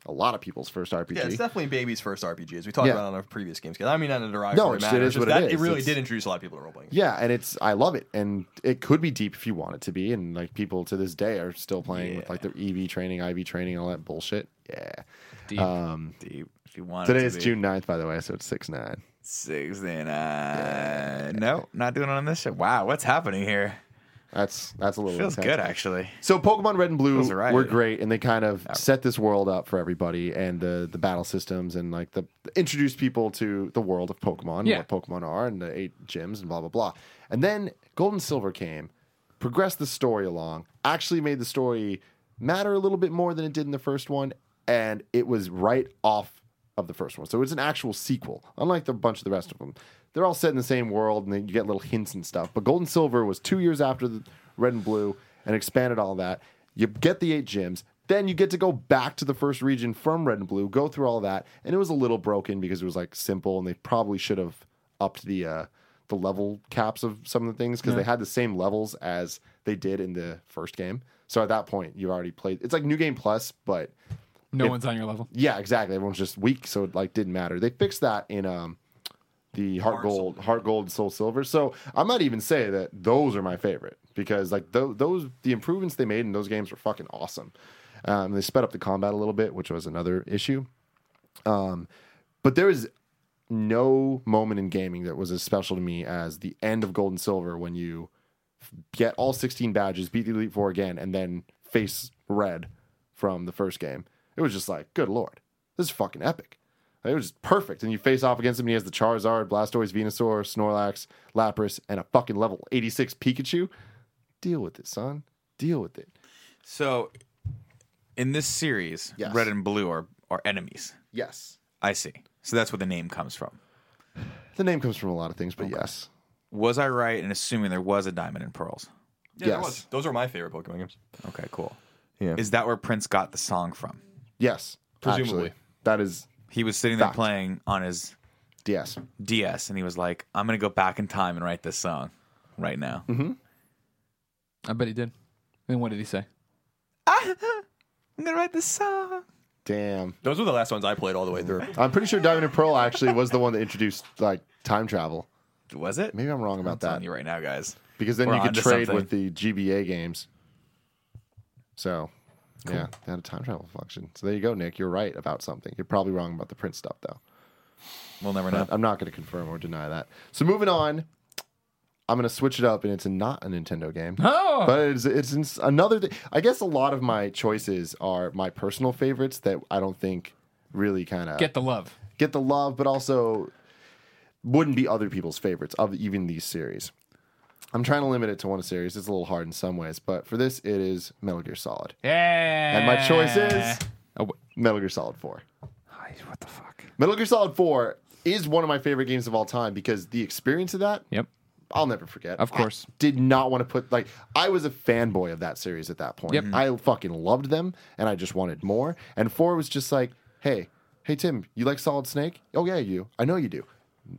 a lot of people's first RPG. Yeah, it's definitely baby's first RPG, as we talked Yeah. about on our previous games. Because I mean, not in a derogatory No, it's- manner. it It's is just what it that is. really It's- did introduce a lot of people to role playing. Yeah, and it's I love it, and it could be deep if you want it to be, and like people to this day are still playing with like their EV training, IV training, all that bullshit. Yeah. Deep. Um, Deep, if you want. today it is to be. June 9th, by the way, so it's six nine. Sixty-nine. No, not doing it on this show. Wow, what's happening here? That's that's a little bit. Feels intense. good actually. So Pokemon Red and Blue Feels right. were great, and they kind of set this world up for everybody, and the the battle systems, and like the introduced people to the world of Pokemon, Yeah. what Pokemon are, and the eight gyms, and blah blah blah. And then Gold and Silver came, progressed the story along, actually made the story matter a little bit more than it did in the first one, and it was right off of the first one. So it's an actual sequel, unlike the bunch of the rest of them. They're all set in the same world, and then you get little hints and stuff. But Gold and Silver was two years after the Red and Blue, and expanded all that. You get the eight gyms, then you get to go back to the first region from Red and Blue, go through all that, and it was a little broken because it was like simple, and they probably should have upped the uh, the level caps of some of the things because they had the same levels as they did in the first game. So at that point, you already played. It's like New Game Plus, but no if- one's on your level. yeah, exactly. Everyone's just weak, so it like didn't matter. They fixed that in um the Heart, Gold, Heart Gold, Soul Silver. So I might even say that those are my favorite because like those, those the improvements they made in those games were fucking awesome. Um, they sped up the combat a little bit, which was another issue. Um, but there is no moment in gaming that was as special to me as the end of Gold and Silver when you get all 16 badges, beat the Elite Four again, and then face Red from the first game. It was just like, good lord, this is fucking epic. It was just perfect. And you face off against him, and he has the Charizard, Blastoise, Venusaur, Snorlax, Lapras, and a fucking level 86 Pikachu. Deal with it, son. Deal with it. So, in this series, Yes. Red and Blue are are enemies. Yes. I see. So that's where the name comes from. The name comes from a lot of things, but yes. Was I right in assuming there was a Diamond and Pearls? Yeah, there Yes. was. Those are my favorite Pokemon games. Okay, cool. Yeah. Is that where Prince got the song from? Yes. Presumably. Actually, that is He was sitting there Fact. playing on his DS. DS, and he was like, "I'm gonna go back in time and write this song right now." Mm-hmm. I bet he did. And what did he say? I'm gonna write this song. Damn. Those were the last ones I played all the way through. I'm pretty sure Diamond and Pearl actually was the one that introduced like time travel. Was it? Maybe I'm wrong about I'm telling that. you right now, guys. Because then We're you could onto trade something. with the GBA games. So, yeah, they had a time travel function. So there you go, Nick. You're right about something. You're probably wrong about the print stuff, though. We'll never know. But I'm not going to confirm or deny that. So moving on, I'm going to switch it up, and it's not a Nintendo game. Oh, But it's it's ins- another. Th- I guess a lot of my choices are my personal favorites that I don't think really kind of get the love. get the love, but also wouldn't be other people's favorites of even these series. I'm trying to limit it to one series. It's a little hard in some ways, but for this, it is Metal Gear Solid. Yeah. And my choice is Oh, Metal Gear Solid 4. what the fuck? Metal Gear Solid 4 is one of my favorite games of all time because the experience of that, Yep. I'll never forget. Of course. I did not want to put, like, I was a fanboy of that series at that point. Yep. I fucking loved them and I just wanted more. And 4 was just like, hey, hey, Tim, you like Solid Snake? Oh, yeah, you. I know you do.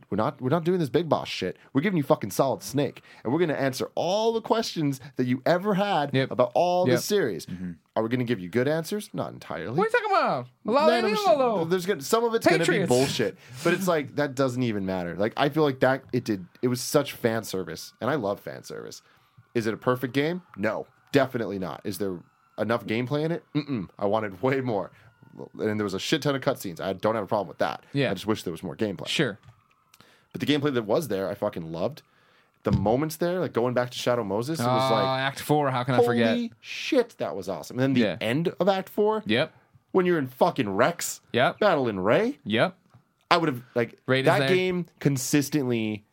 We're not we're not doing this big boss shit. We're giving you fucking solid snake. And we're gonna answer all the questions that you ever had Yep. about all Yep. the series. Mm-hmm. Are we gonna give you good answers? Not entirely. What are you talking about? La, la, None of la, it- la, la. there's gonna, some of it's gonna be bullshit, but it's like that doesn't even matter. Like I feel like that it did. It was such fan service, and I love fan service. Is it a perfect game? No, definitely not. Is there enough gameplay in it? Mm-mm. I wanted way more, and there was a shit ton of cutscenes. I don't have a problem with that. Yeah. I just wish there was more gameplay. Sure. But the gameplay that was there, I fucking loved. The moments there, like going back to Shadow Moses, it was ah, like Act Four. How can I holy forget? shit, that was awesome. And then the Yeah. end of Act Four, Yep. when you're in fucking Rex, Yep. battling Ray. Yep. I would have like Raid is that there. game consistently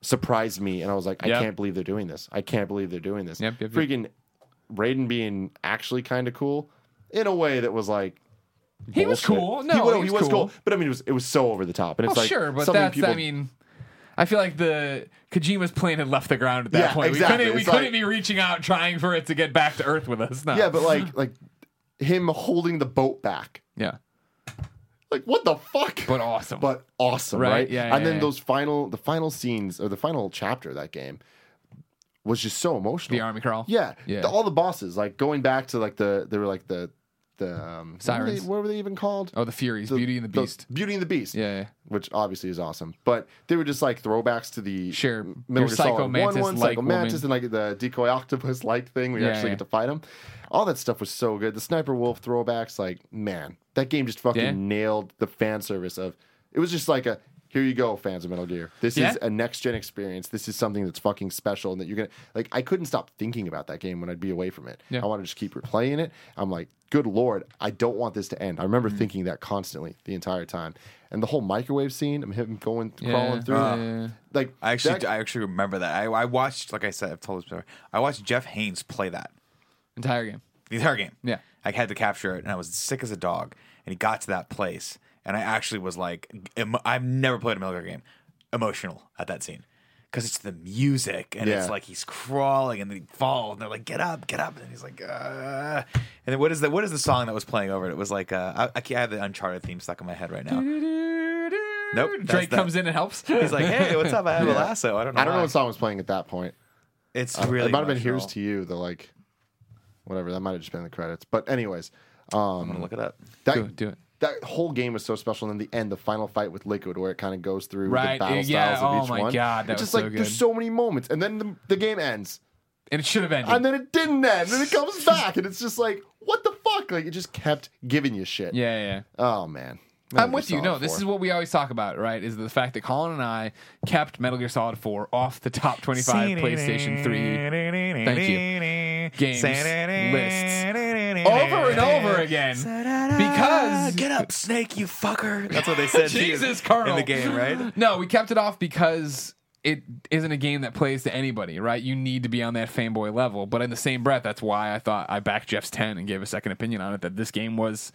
surprised me, and I was like, I Yep. can't believe they're doing this. I can't believe they're doing this. Yep, yep, yep. Freaking Raiden being actually kind of cool in a way that was like. He was cool. No, he, well, he he was cool. cool. But I mean, it was it was so over the top, and it's Well, like sure, but that's. people, I mean, I feel like the Kojima's plane had left the ground at that Yeah, point. exactly. We couldn't. We couldn't like- be reaching out trying for it to get back to Earth with us. No. yeah, but like like him holding the boat back, yeah, like what the fuck? but awesome. but awesome, Right, right? yeah, yeah, and then yeah. those final, the final scenes or the final chapter of that game was just so emotional. the army crawl. Yeah, Yeah. The- all the bosses, like going back to like the they were like the the um, What Sirens. were, they, what were they even called? Oh, the Furies, Beauty and the Beast. Beauty and the Beast. Yeah, yeah. Which obviously is awesome, but they were just like throwbacks to the Sure. Gear Psycho Mantis one, one, Psycho Mantis, and like the decoy octopus like thing. where you Yeah, actually yeah. get to fight him. All that stuff was so good. The Sniper Wolf throwbacks, like man, that game just fucking Yeah. nailed the fan service of. It was just like a here you go, fans of Metal Gear. This Yeah. is a next gen experience. This is something that's fucking special, and that you're gonna like. I couldn't stop thinking about that game when I'd be away from it. Yeah. I want to just keep replaying it. I'm like, good lord, I don't want this to end. I remember Mm-hmm. thinking that constantly the entire time, and the whole microwave scene of him going Yeah. crawling through, Yeah, yeah, yeah. like I actually, that- I actually remember that. I, I watched, like I said, I've told this before. I watched Jeff Haynes play that Entire game. the entire game. Yeah. I had to capture it, and I was sick as a dog. And he got to that place, and I actually was like, emo- I've never played a Metal Gear game, emotional at that scene. Because it's the music, and Yeah. it's like he's crawling, and then he falls, and they're like, "Get up, get up!" And he's like, uh. "And then what is the what is the song that was playing over it? It was like, uh, I, I can't I have the Uncharted theme stuck in my head right now. Nope, that's Drake that. comes in and helps. He's like, "Hey, what's up? I have a lasso. I don't know. I don't know why. what song was playing at that point. It's Uh, really it might have been emotional. "Here's to You," the like, whatever. That might have just been the credits. But anyways, I'm um, gonna look it up. that Do it, do it. That whole game was so special. And then the end, the final fight with Liquid, where it kind of goes through Right, the battle yeah, styles of oh each my one. God, that it's was just so like there's so many moments, and then the, the game ends, And it should have ended. and then it didn't end, and then it comes back, and it's just like, what the fuck? Like it just kept giving you shit. yeah, yeah, yeah. Oh man. I'm with you. No, this is what we always talk about, right? Is the fact that Colin and I kept Metal Gear Solid 4 off the top 25 PlayStation 3 Thank you. games lists over and over again because get up, Snake, you fucker. That's what they said. to you Jesus, Colonel. in the game, right? No, we kept it off because it isn't a game that plays to anybody, right? You need to be on that fanboy level. But in the same breath, that's why I thought I backed Jeff's 10 and gave a second opinion on it that this game was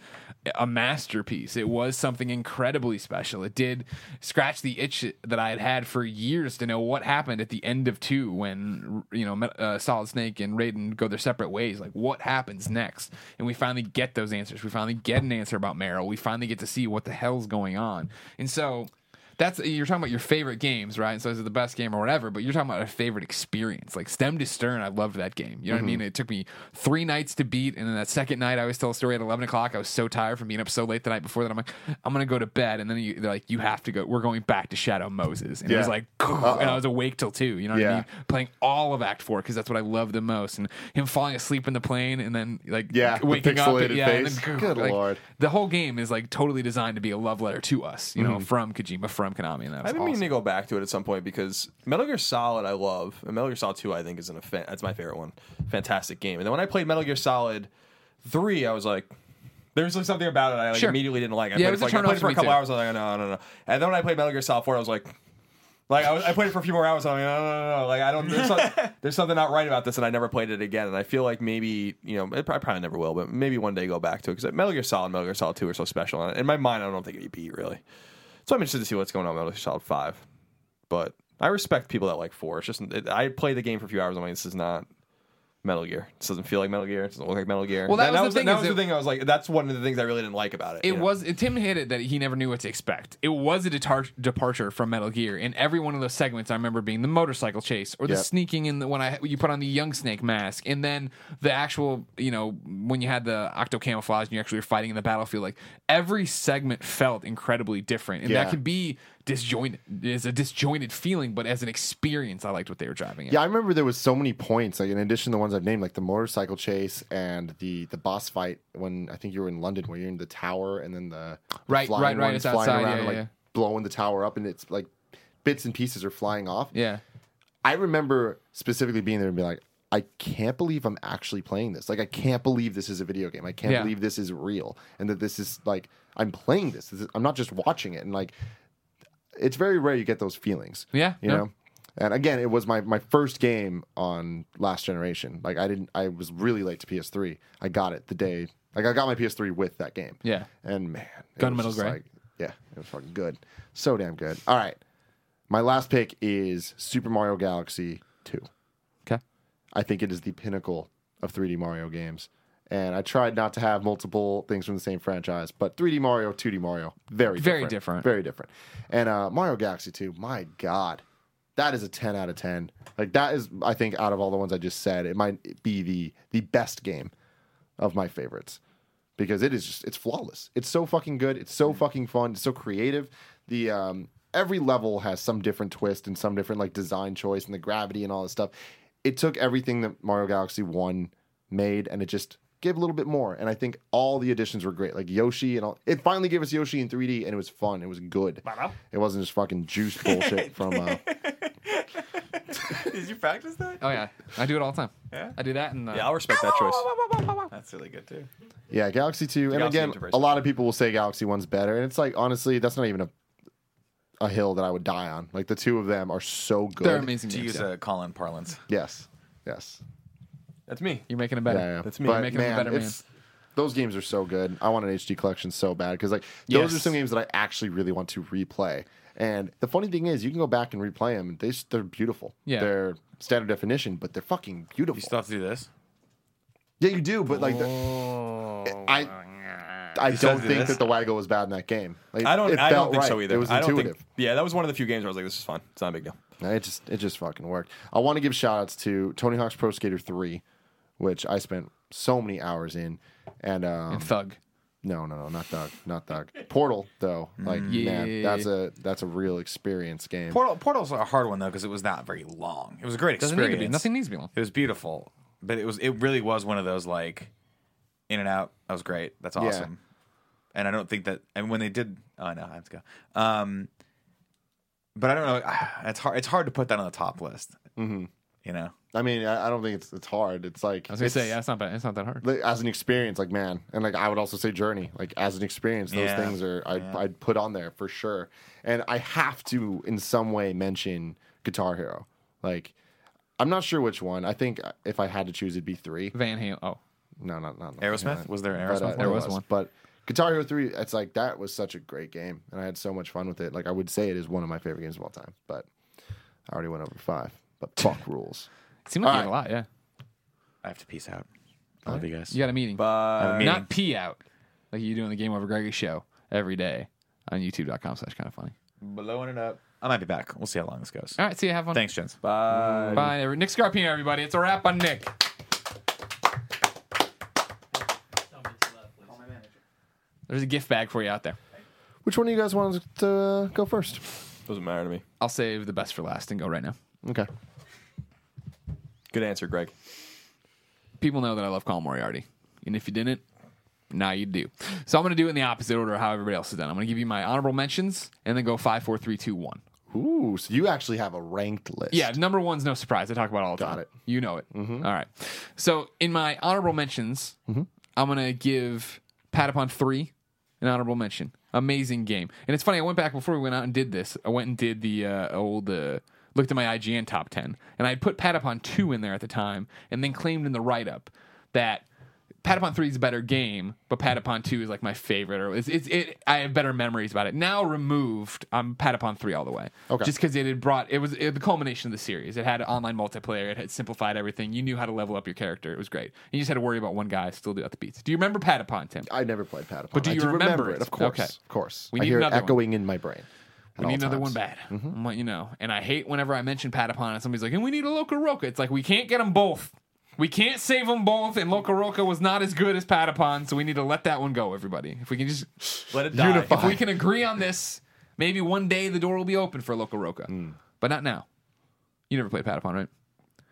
a masterpiece. It was something incredibly special. It did scratch the itch that I had had for years to know what happened at the end of 2 when, you know, uh, Solid Snake and Raiden go their separate ways. Like, what happens next? And we finally get those answers. We finally get an answer about Meryl. We finally get to see what the hell's going on. And so that's you're talking about your favorite games, right? So is it the best game or whatever? But you're talking about a favorite experience, like Stem to Stern. I loved that game. You know what I mm-hmm. mean? It took me three nights to beat, and then that second night, I was tell a story at 11 o'clock. I was so tired from being up so late the night before that I'm like, I'm gonna go to bed, and then you, they're like, you have to go. We're going back to Shadow Moses, and it was Yeah. like, and I was awake till two. You know what I mean? Playing all of Act Four because that's what I love the most, and him falling asleep in the plane, and then like Yeah, waking up, pixelated yeah, and then, Good like, lord. the whole game is like totally designed to be a love letter to us, you know, mm-hmm. from Kojima, from Konami, and that's I've been awesome. meaning to go back to it at some point because Metal Gear Solid I love, and Metal Gear Solid Two I think is an fan- that's my favorite one, fantastic game. And then when I played Metal Gear Solid Three, I was like, there's like something about it I like Sure. immediately didn't like. I Yeah, played it was a like, I turn played it for for a me couple too. hours. I was like, no, no, no. And then when I played Metal Gear Solid Four, I was like. Like I, was, I played it for a few more hours. I'm like, no, no, no, no. Like I don't. There's, some, there's something not right about this, and I never played it again. And I feel like maybe you know, it, I probably never will, but maybe one day go back to it because Metal Gear Solid, Metal Gear Solid Two are so special. And in my mind, I don't think it'd beat really. So I'm interested to see what's going on with Metal Solid Five. But I respect people that like four. It's just it, I played the game for a few hours. I'm like, this is not Metal Gear. This doesn't feel like Metal Gear. It doesn't look like Metal Gear. Well, that was the was thing That is was the thing. I was like, that's one of the things I really didn't like about it. It you know? was Tim hit it that he never knew what to expect. It was a detar- departure from Metal Gear, in every one of those segments I remember being the motorcycle chase or the Yep. sneaking in the when I you put on the young snake mask, and then the actual you know when you had the octo camouflage and you actually were fighting in the battlefield. Like every segment felt incredibly different, and Yeah. that could be disjointed. It's a disjointed feeling, but as an experience, I liked what they were driving at. Yeah, I remember there was so many points. Like in addition to the ones I've named, like the motorcycle chase and the the boss fight when I think you were in London, where you're in the tower and then the, the Right, flying right, right, ones flying outside, around yeah, and like yeah. blowing the tower up, and it's like bits and pieces are flying off. yeah. I remember specifically being there and being like, I can't believe I'm actually playing this. Like, I can't believe this is a video game. I can't Yeah. believe this is real and that this is like I'm playing this. This is- I'm not just watching it. And like, it's very rare you get those feelings. Yeah, you no. know. And again, it was my my first game on last generation. Like, I didn't. I was really late to PS3. I got it the day. Like, I got my PS3 with that game. Yeah. And man, Gunmetal Gray. Like, yeah, it was fucking good. So damn good. All right. My last pick is Super Mario Galaxy 2. Okay. I think it is the pinnacle of 3D Mario games. And I tried not to have multiple things from the same franchise, but 3D Mario, 2D Mario, very Very different. different. Very different. And uh, Mario Galaxy 2, my God, that is a 10 out of 10. Like, that is, I think, out of all the ones I just said, it might be the, the best game of my favorites. because it is just it's flawless. It's so fucking good. It's so fucking fun. It's so creative. The um every level has some different twist and some different like design choice and the gravity and all this stuff. It took everything that Mario Galaxy 1 made and it just gave a little bit more. And I think all the additions were great. Like Yoshi and all it finally gave us Yoshi in 3D and it was fun. It was good. It wasn't just fucking juice bullshit from uh Did you practice that? Oh yeah, I do it all the time. Yeah? I do that and uh, Yeah, I'll respect that choice. That's really good too. Yeah, Galaxy 2. And Galaxy again, a lot of people will say Galaxy 1's better. And it's like, honestly, that's not even a a hill that I would die on. Like, the two of them are so good. they're amazing. To games, use yeah. a Colin parlance. Yes. Yes. That's me. You're making it better. Yeah, yeah. That's me. But, Making them a man, better man. it's, those games are so good. I want an HD collection so bad because, like, those Yes. are some games that I actually really want to replay. And the funny thing is, you can go back and replay them. They, they're beautiful. Yeah. They're standard definition, but they're fucking beautiful. You still have to do this. yeah, you do, but, like, the, oh, I. I still don't do think this? that the Waggle was bad in that game. Like, I don't. It I don't felt think so right. either. It was I don't intuitive. think. Yeah, that was one of the few games where I was like, "This is fun. It's not a big deal." It just it just fucking worked. I want to give shout outs to Tony Hawk's Pro Skater 3, which I spent so many hours in. And um And Thug. no, no, no, not Thug, not Doug. Portal though. Like man, Yeah. that's a that's a real experience game. Portal Portal's a hard one though because it was not very long. It was a great Doesn't experience. need to be. Nothing needs to be long. It was beautiful, but it was it really was one of those like in and out. That was great. That's awesome. And I don't think that. And when they did, oh no, I have to go. Um, but I don't know. It's hard. It's hard to put that on the top list. Mm-hmm. You know, I mean, I, I don't think it's it's hard. It's like I was gonna it's, say, yeah, it's not bad. It's not that hard. like, as an experience, like man, and like I would also say Journey, like as an experience, those Yeah. things are I'd, Yeah. I'd put on there for sure. And I have to in some way mention Guitar Hero. Like I'm not sure which one. I think if I had to choose, it'd be three. Van Halen. Oh, No, not not Aerosmith? Was there an But, uh, Aerosmith there one? was There was one. But Guitar Hero Three, it's like that was such a great game, and I had so much fun with it. Like I would say, it is one of my favorite games of all time. But I already went over five. But fuck rules. It seemed like you had a lot. Yeah, I have to peace out. I love you guys. you got a meeting. But meeting. Not pee out like you do on the Game Over Greggy show every day on YouTube.com/slash kind of funny. Blowing it up. I might be back. We'll see how long this goes. All right, see you. Have fun. Thanks, Jens. bye. Bye. every- Nick Scarpino, everybody. It's a wrap on Nick. There's a gift bag for you out there. Which one of you guys wants to uh, go first? Doesn't matter to me. I'll save the best for last and go right now. Okay. Good answer, Greg. People know that I love Colin Moriarty. And if you didn't, now you do. So I'm going to do it in the opposite order of how everybody else has done. I'm going to give you my honorable mentions and then go five, four, three, two, one. Ooh, so you actually have a ranked list. Yeah, number one's no surprise. I talk about it all the Got time. it. You know it. All right. So in my honorable mentions, I'm gonna give Patapon three an honorable mention. Amazing game. And it's funny. I went back before we went out and did this. I went and did the uh, old. Uh, Looked at my IGN top 10, and I had put Patapon 2 in there at the time, and then claimed in the write up that Patapon 3 is a better game, but Patapon 2 is like my favorite, or it's, it's it. I have better memories about it. Now removed, I'm Patapon 3 all the way. Okay. Just because it had brought it was it, the culmination of the series. It had online multiplayer. It had simplified everything. You knew how to level up your character. It was great. And you just had to worry about one guy still do out the beats. Do you remember Patapon, Tim? I never played Patapon. But do you do remember it? it? Of course. Okay. Of course. We I hear it another one. echoing in my brain. We need another one times. bad. I'm letting you know. And I hate whenever I mention Patapon and somebody's like, and we need a LocoRoco. It's like, we can't get them both. We can't save them both. And LocoRoco was not as good as Patapon. So we need to let that one go, everybody. If we can just, Let it die. if we can agree on this, maybe one day the door will be open for LocoRoco. Hmm. But not now. You never played Patapon, right?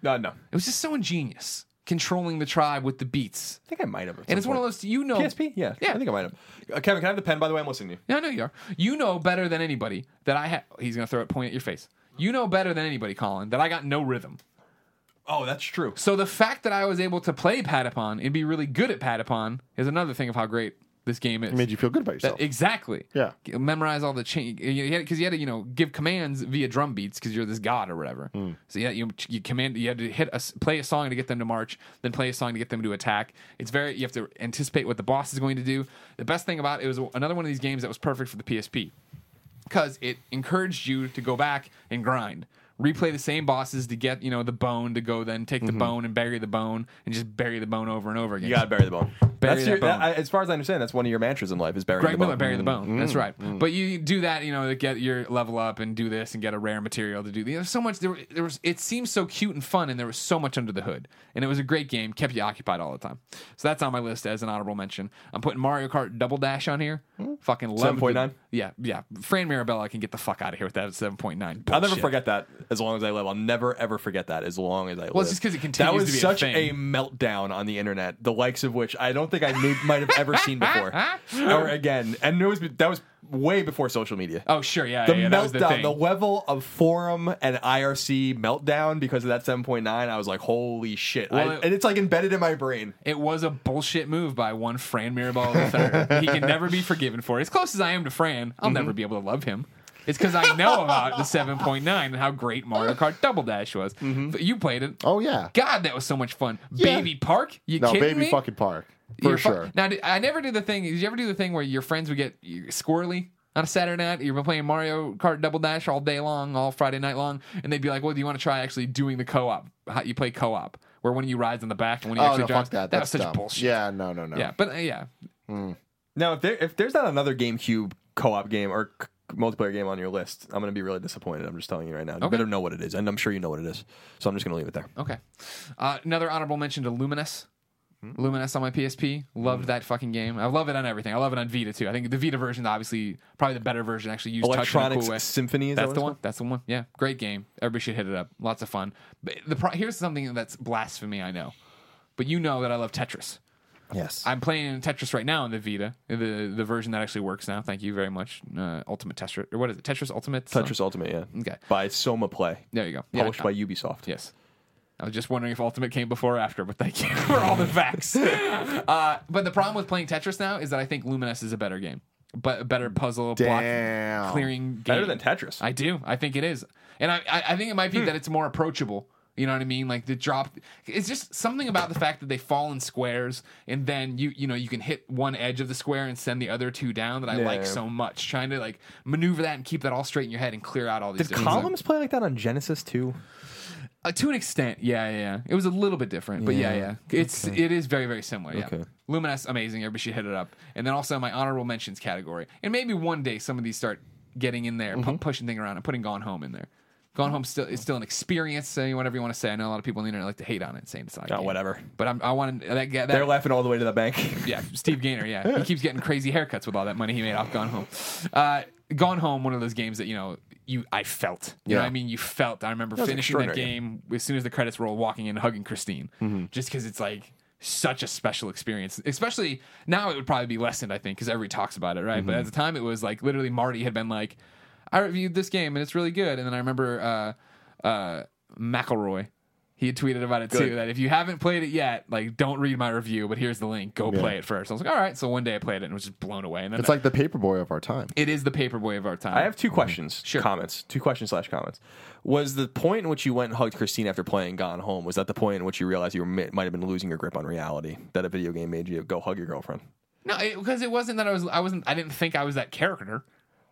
No, no. It was just so ingenious. Controlling the tribe with the beats. I think I might have. And it's one of those, you know. PSP. Yeah, Yeah. I think I might have. Uh, Kevin, can I have the pen? By the way, I'm listening to you. Yeah, I know you are. You know better than anybody that I have. He's going to throw a point at your face. You know better than anybody, Colin, that I got no rhythm. Oh, that's true. So the fact that I was able to play Patapon and be really good at Patapon is another thing of how great this game is. It made you feel good about That- yourself. exactly. Yeah. Memorize all the change because you had to you know give commands via drum beats because you're this god or whatever. Hmm. So yeah, you you command you had to hit a play a song to get them to march, then play a song to get them to attack. It's very you have to anticipate what the boss is going to do. The best thing about it, it was another one of these games that was perfect for the PSP because it encouraged you to go back and grind replay the same bosses to get you know the bone to go then take the Mm-hmm. bone and bury the bone and just bury the bone over and over again You gotta bury the bone. Bury That's that your, bone. that- I- as far as I understand, that's one of your mantras in life is burying Greg the Miller, bone. bury the bone. Mm, That's right. But you do that, you know, to get your level up and do this and get a rare material to do. There's so much. There, there was. It seems so cute and fun, and there was so much under the hood. And it was a great game. Kept you occupied all the time. So that's on my list as an honorable mention. I'm putting Mario Kart Double Dash on here. Fucking love 7.9? Yeah, yeah. Fran Mirabella can get the fuck out of here with that at 7.9. I'll never forget that as long as I live. I'll never ever forget that as long as I live. Well, it's just 'cause it That continues was to be a such thing. meltdown on the internet, the likes of which I don't think I may, might have ever seen before or again. And it was that was way before social media. Oh sure, yeah, the yeah, that was the meltdown, thing. the, level of forum and IRC meltdown because of that 7.9, I was like, holy shit. I- it- and it's like embedded in my brain. It was a bullshit move by one Fran Mirabella III. he can never be forgiven for it. As close as I am to Fran, I'll Mm-hmm. never be able to love him. It's because I know about the 7.9 and how great Mario Kart Double Dash was. Mm-hmm. But you played it. Oh yeah. God, that was so much fun. Yeah. Baby Park? You No, kidding baby me? fucking park. For You're fu- sure. Now, I never did the thing. Did you ever do the thing where your friends would get squirrely on a Saturday night? You've been playing Mario Kart Double Dash all day long, all Friday night long, and they'd be like, "Well, do you want to try actually doing the co-op? How you play co-op, where one of you rides on the back and one of you oh actually no, drives." fuck that. That That's was such bullshit. Yeah, no, no, no. Yeah, but uh, yeah, Now, if there if there's not another GameCube co-op game or c- multiplayer game on your list, I'm going to be really disappointed. I'm just telling you right now. You Okay. better know what it is, and I'm sure you know what it is. So I'm just going to leave it there. okay. Uh, another honorable mention to Lumines. Hmm? Lumines on my PSP. Loved that fucking game. I love it on everything. I love it on Vita too. I think the Vita version, obviously, probably the better version. Actually, used touch in a cool way. Symphony is That's what the one. That's the one. Yeah, great game. Everybody should hit it up. Lots of fun. But the pro- here's something that's blasphemy. I know, but you know that I love Tetris. Yes. I'm playing Tetris right now on the Vita, the the version that actually works now. Thank you very much. Uh, Ultimate Tetris, or what is it? Tetris Ultimate. Tetris Ultimate, yeah. Okay. By Soma Play, There you go. Yeah, published by Ubisoft. Yes. I was just wondering if Ultimate came before or after, but thank you for all the facts. uh, but the problem with playing Tetris now is that I think Lumines is a better game, but a better puzzle Damn. block clearing game. Better than Tetris. I do. I think it is, and I I, I think it might Hmm. be that it's more approachable. You know what I mean? Like the drop. It's just something about the fact that they fall in squares, and then you you know you can hit one edge of the square and send the other two down. That I like Yeah. so much. Trying to like maneuver that and keep that all straight in your head and clear out all these. Did different- columns play like that on Genesis too? Uh, to an extent, yeah, yeah, yeah. It was a little bit different, but yeah, yeah. It's it is very very similar. Yeah, Okay. Lumines, amazing. Everybody should hit it up. And then also my honorable mentions category, and maybe one day some of these start getting in there, pu- pushing thing around, and putting Gone Home in there. Gone Home still is still an experience. Say whatever you want to say. I know a lot of people on the internet like to hate on it, saying it's not. a Oh, game. whatever. But I'm, I want to that, that They're laughing all the way to the bank. yeah, Steve Gaynor. Yeah, he keeps getting crazy haircuts with all that money he made off Gone Home. Uh, Gone Home, one of those games that you know you I felt. You know Yeah. what I mean? You felt. I remember was finishing that game as soon as the credits roll, walking in, hugging Christine, Mm-hmm. just because it's like such a special experience. Especially now, it would probably be lessened. I think because everybody talks about it, right? Mm-hmm. But at the time, it was like literally Marty had been like, "I reviewed this game and it's really good," and then I remember uh, uh, McElroy. He had tweeted about it too. That if you haven't played it yet, like don't read my review, but here's the link. Go Yeah. play it first. I was like, all right. So one day I played it and was just blown away. And then It's like the paperboy of our time. it is the paperboy of our time. I have two mm-hmm. questions, Sure. comments, two questions slash comments. Was the point in which you went and hugged Christine after playing Gone Home? Was that the point in which you realized you were, might have been losing your grip on reality? That a video game made you go hug your girlfriend? no, because it, wasn't that I was. I wasn't. I didn't think I was that character.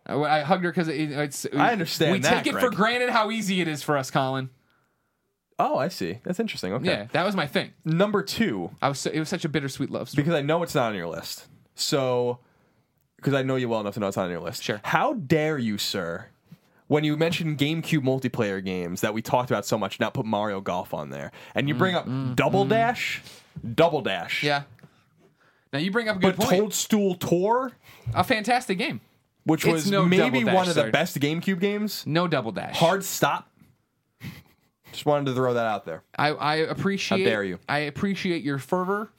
I, I hugged her because it, it's. I understand We that, take it for granted how easy it is for us, Colin. Oh, I see. That's interesting. Okay. Yeah, that was my thing. Number two, I was. So, it was such a bittersweet love story. because I know it's not on your list. So, because I know you well enough to know it's not on your list. Sure. How dare you, sir? When you mentioned GameCube multiplayer games that we talked about so much, not put Mario Golf on there, and you bring up Double Dash, Double Dash, Mm, yeah. Now you bring up a good but point. Toadstool Tour, a fantastic game. which It's was no maybe Dash, one of the sir. best GameCube games. No double dash. Hard stop. Just wanted to throw that out there. I, I appreciate. How dare you. I appreciate your fervor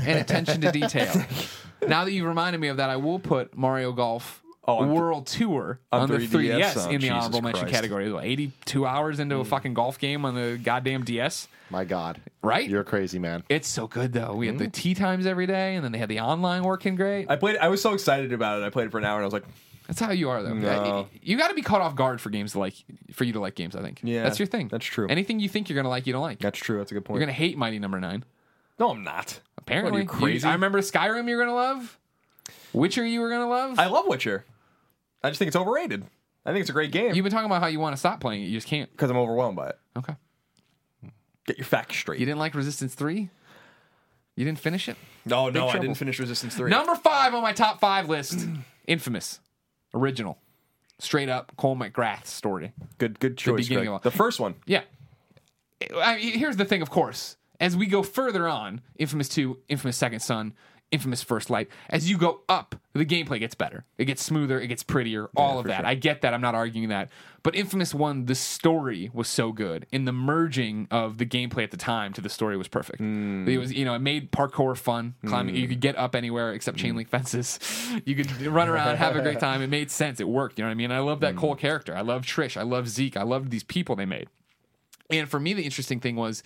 and attention to detail. now that you've reminded me of that, I will put Mario Golf Oh, on th- World Tour on on, the 3DS? 3DS Oh, in the Jesus honorable mention Christ. Category. What, Eighty-two hours into a fucking golf game on the goddamn DS. My God. Right? You're crazy, man. It's so good though. We had Hmm. the tea times every day, and then they had the online working great. I played. I was so excited about it. I played it for an hour, and I was like, That's how you are though. No. You got to be caught off guard for games to like for you to like games. I think. Yeah, that's your thing. that's true. Anything you think you're gonna like, you don't like. "That's true. That's a good point." You're gonna hate Mighty Number Nine. no, I'm not. Apparently, you crazy? I remember Skyrim. You're gonna love. Witcher. You were gonna love. I love Witcher. I just think it's overrated. I think it's a great game You've been talking about how you want to stop playing it. You just can't. because I'm overwhelmed by it. Okay. Get your facts straight. You didn't like Resistance Three. You didn't finish it. No, no, I didn't finish Resistance Three. Number five on my top five list: Infamous, original, straight up Cole McGrath story. Good, good choice. beginning Greg. The first one. Yeah. I here's the thing, of course. As we go further on, Infamous 2, Infamous Second Son, Infamous First Light, as you go up, the gameplay gets better. It gets smoother, it gets prettier, all of that. I get that. I'm not arguing that. But Infamous 1, the story was so good. And the merging of the gameplay at the time to the story was perfect. Mm. It was, you know, it made parkour fun. Climbing, you could mm. get up anywhere except chain mm. link fences. You could run around, have a great time. It made sense. It worked. You know what I mean? I love that Cole character. I love Trish. I love Zeke. I loved these people they made. And for me, the interesting thing was,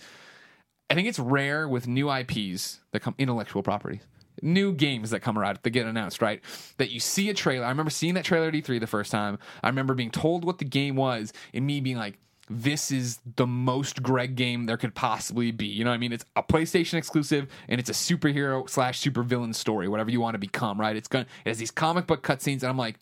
I think it's rare with new IPs that come intellectual properties, new games that come around that get announced, right? That you see a trailer. I remember seeing that trailer at E3 the first time. I remember being told what the game was, and me being like, "This is the most Greg game there could possibly be." You know what I mean? It's a PlayStation exclusive, and it's a superhero slash supervillain story, whatever you want to become, right? It's gonna it has these comic book cutscenes, and I'm like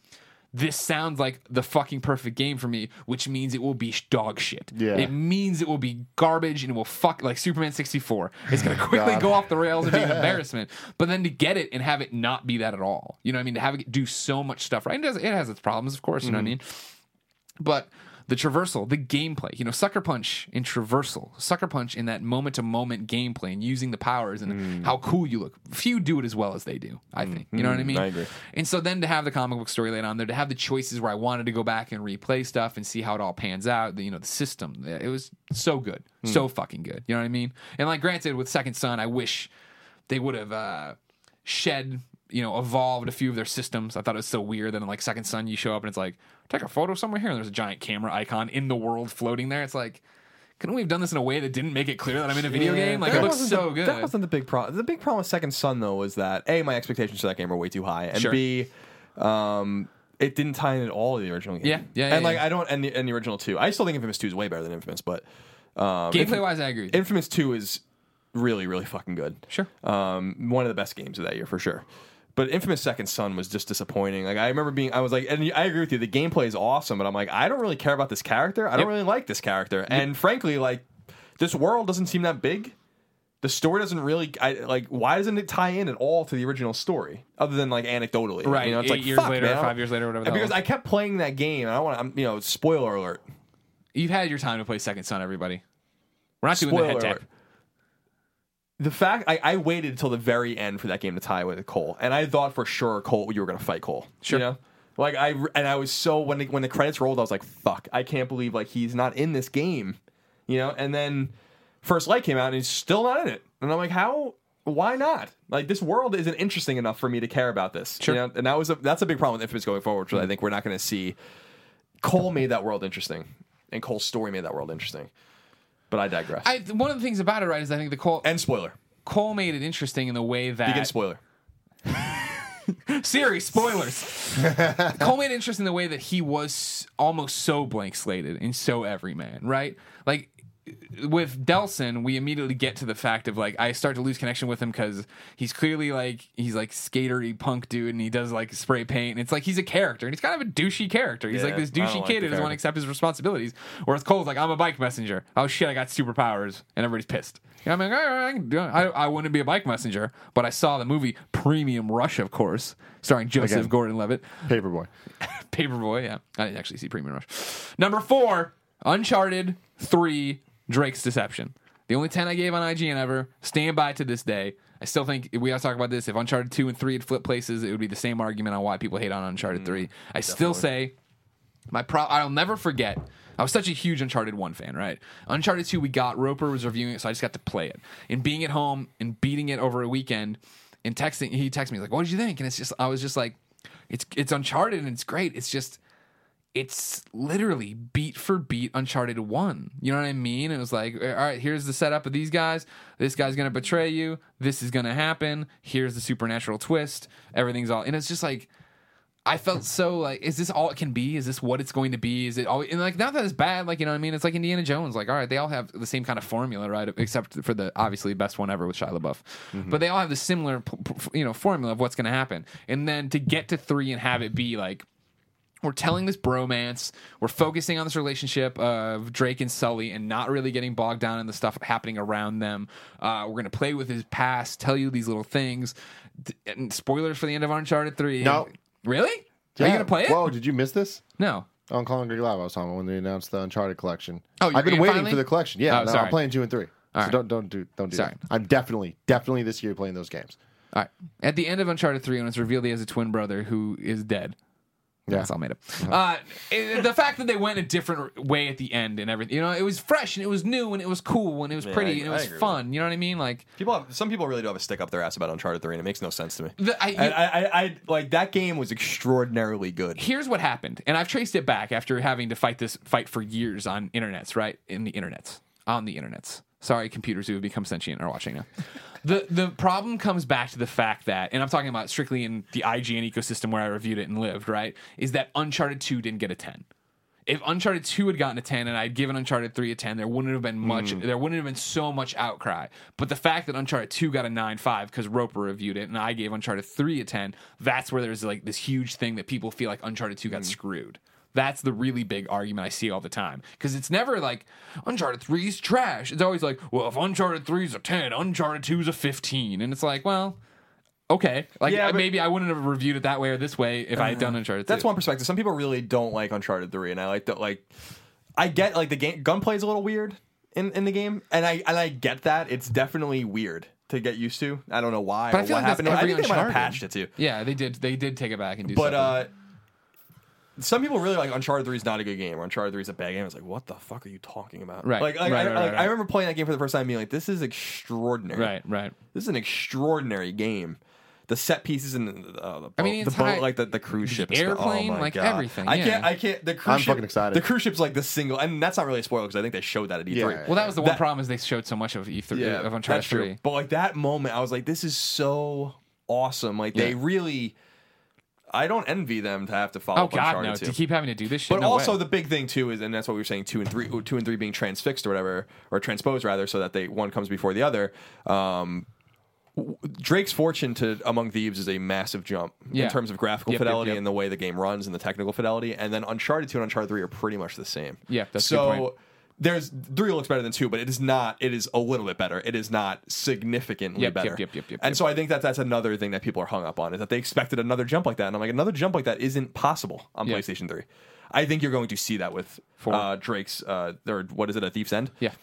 this sounds like the fucking perfect game for me, which means it will be dog shit. Yeah. It means it will be garbage and it will fuck like Superman 64. It's going to quickly go off the rails and be an embarrassment. But then to get it and have it not be that at all, you know what I mean? To have it do so much stuff, right? It has, it has its problems, of course, you know what I mm-hmm. mean? But the traversal, the gameplay, you know, Sucker Punch in traversal, Sucker Punch in that moment to moment gameplay and using the powers and hmm. how cool you look. Few do it as well as they do, I hmm. think. You know what I hmm. mean? I agree. And so then to have the comic book story laid on there, to have the choices where I wanted to go back and replay stuff and see how it all pans out, the, you know, the system, eh, it was so good, so fucking good. You know what I mean? And like, granted, with Second Son, I wish they would have uh, shed, you know, evolved a few of their systems. I thought it was so weird that in like Second Son, you show up and it's like, take a photo somewhere here, and there's a giant camera icon in the world floating there. It's like, couldn't we have done this in a way that didn't make it clear that I'm in a video game? Like, it looks so the, good. That wasn't the big problem. The big problem with Second Son though was that a my expectations for that game were way too high, and Sure. b um, it didn't tie in at all to the original game. Yeah, yeah, yeah, and like yeah. I don't and the, and the original two. I still think Infamous Two is way better than Infamous, but um, Gameplay wise, I agree. Infamous Two is really really fucking good. Sure. um, one of the best games of that year for sure. But Infamous Second Son was just disappointing. Like I remember being, I was like, and I agree with you. The gameplay is awesome, but I'm like, I don't really care about this character. I don't Yep. really like this character, and frankly, like this world doesn't seem that big. The story doesn't really, I like. Why doesn't it tie in at all to the original story, other than like anecdotally? Right, You know, it's eight like years fuck, later, man. five years later, whatever because. I kept playing that game, and I want, I'm, you know, spoiler alert. You've had your time to play Second Son, everybody. We're not doing Spoiler the head tap. The fact I, I waited until the very end for that game to tie with Cole, and I thought for sure Cole you were going to fight Cole. Sure. You know? Like I and I was so when the, when the credits rolled, I was like, "Fuck! I can't believe like he's not in this game." You know, and then First Light came out and he's still not in it, and I'm like, "How? Why not? Like this world isn't interesting enough for me to care about this." Sure. You know? And that was a, that's a big problem with Infamous going forward, which I mm-hmm. think we're not going to see. Cole made that world interesting, and Cole's story made that world interesting. But I digress. I, one of the things about it, right, is I think the Cole and spoiler. Cole made it interesting in the way that Begin spoiler. Siri spoilers. Cole made it interesting in the way that he was almost so blank slated and so everyman, right? Like with Delsin, we immediately get to the fact of like I start to lose connection with him because he's clearly like he's like skatery punk dude and he does like spray paint and it's like he's a character and he's kind of a douchey character. He's Yeah, like this douchey like kid who doesn't want to accept his responsibilities. Whereas Cole's like I'm a bike messenger. Oh shit, I got superpowers and everybody's pissed. You know, I'm like, all right, I. I, I wouldn't be a bike messenger, but I saw the movie Premium Rush, of course, starring Joseph Again. Gordon-Levitt. Paperboy. Paperboy, yeah. I didn't actually see Premium Rush. Number four, Uncharted 3, Drake's Deception. The only 10 I gave on IGN ever. Stand by to this day. I still think we gotta talk about this. If Uncharted 2 and 3 had flipped places, it would be the same argument on why people hate on Uncharted 3. Mm, I still say my pro I'll never forget. I was such a huge Uncharted 1 fan, right? Uncharted 2 we got Roper was reviewing it, so I just got to play it. And being at home and beating it over a weekend and texting he texted me like, "What did you think?" And it's just I was just like it's it's Uncharted and it's great. It's just it's literally beat for beat Uncharted 1. You know what I mean? It was like, all right, here's the setup of these guys. This guy's going to betray you. This is going to happen. Here's the supernatural twist. Everything's all. And it's just like, I felt so like, is this all it can be? Is this what it's going to be? Is it all? And like, not that it's bad. Like, you know what I mean? It's like Indiana Jones. Like, all right, they all have the same kind of formula, right? Except for the obviously best one ever with Shia LaBeouf. Mm-hmm. But they all have the similar, you know, formula of what's going to happen. And then to get to three and have it be like, we're telling this bromance. We're focusing on this relationship of Drake and Sully and not really getting bogged down in the stuff happening around them. Uh, we're going to play with his past, tell you these little things. D- And spoilers for the end of Uncharted 3. No. Really? Are you going to play it? Whoa, did you miss this? No. On Calling Greg Live, I was talking about when they announced the Uncharted collection. Oh, you're I've been waiting finally? for the collection. Yeah, Oh, no. I'm playing two and three. so right. don't don't do don't do Sorry. that. I'm definitely definitely this year playing those games. All right. At the end of Uncharted 3, when it's revealed he has a twin brother who is dead. Yeah. That's all made up. Uh, it- the fact that they went a different way at the end and everything, you know, it was fresh and it was new and it was cool and it was Yeah, pretty I- and it I was agree with fun. You know what I mean? Like, People have some people really do have a stick up their ass about Uncharted Three, and it makes no sense to me. the, I, And I, I, I like that game was extraordinarily good. here's what happened, and I've traced it back after having to fight this fight for years on internets, right? In the internets, on the internets. Sorry, computers who have become sentient are watching now. The The problem comes back to the fact that, and I'm talking about strictly in the IGN ecosystem where I reviewed it and lived, right? Is that Uncharted Two didn't get a ten. If Uncharted 2 had gotten a 10 and I'd given Uncharted 3 a 10, there wouldn't have been much, hmm. there wouldn't have been so much outcry. But the fact that Uncharted 2 got a 9.5 because Roper reviewed it and I gave Uncharted 3 a 10, that's where there's like this huge thing that people feel like Uncharted 2 got hmm. screwed. That's the really big argument I see all the time. Because it's never like Uncharted 3 is trash. It's always like, well, if Uncharted 3 is a 10, Uncharted 2 is a 15. And it's like, well, okay. Like Yeah, maybe I wouldn't have reviewed it that way or this way if I had done Uncharted 2. That's one perspective. Some people really don't like Uncharted Three, and I like that. Like, I get like the game gunplay is a little weird in, in the game, and I and I get that it's definitely weird to get used to. I don't know why But or I feel what like happened. I think they might have patched it too. Yeah, they did. They did take it back and do. But something. uh, some people really like Uncharted Three is not a good game, or Uncharted Three is a bad game. I was like, what the fuck are you talking about? Right. Like, like, Right, I, right, like right, I remember playing that game for the first time, and being like, this is extraordinary. right, right. This is an extraordinary game. The set pieces and uh, the, I mean, the the boat, entire- like the, the cruise ship, is- airplane, oh like God. everything, I yeah. can't, I can't. The cruise I'm ship, fucking excited. The cruise ship's like the single, and that's not really a spoiler because I think they showed that at E3. Yeah. Well, that was the one problem is they showed so much of E3 of Uncharted that's true. 3. But like that moment, I was like, this is so awesome. Like they really, I don't envy them to have to follow Oh up God, Uncharted no! 2. To keep having to do this shit. But no also way. the big thing too is, and that's what we were saying, two and three, two and three being transfixed or whatever, or transposed rather, so that they one comes before the other. Um, Drake's fortune to Among Thieves is a massive jump Yeah. in terms of graphical Yep, yep, fidelity yep. and the way the game runs and the technical fidelity. And then Uncharted two and Uncharted three are pretty much the same. Yeah, that's so. There's three looks better than two, but it is not. It is a little bit better. It is not significantly Yep, yep, better. yep, yep, yep, and yep. so I think that that's another thing that people are hung up on is that they expected another jump like that, and I'm like, another jump like that isn't possible on Yeah. PlayStation Three. I think you're going to see that with uh, Drake's. Uh, or what is it? A Thief's End. yeah,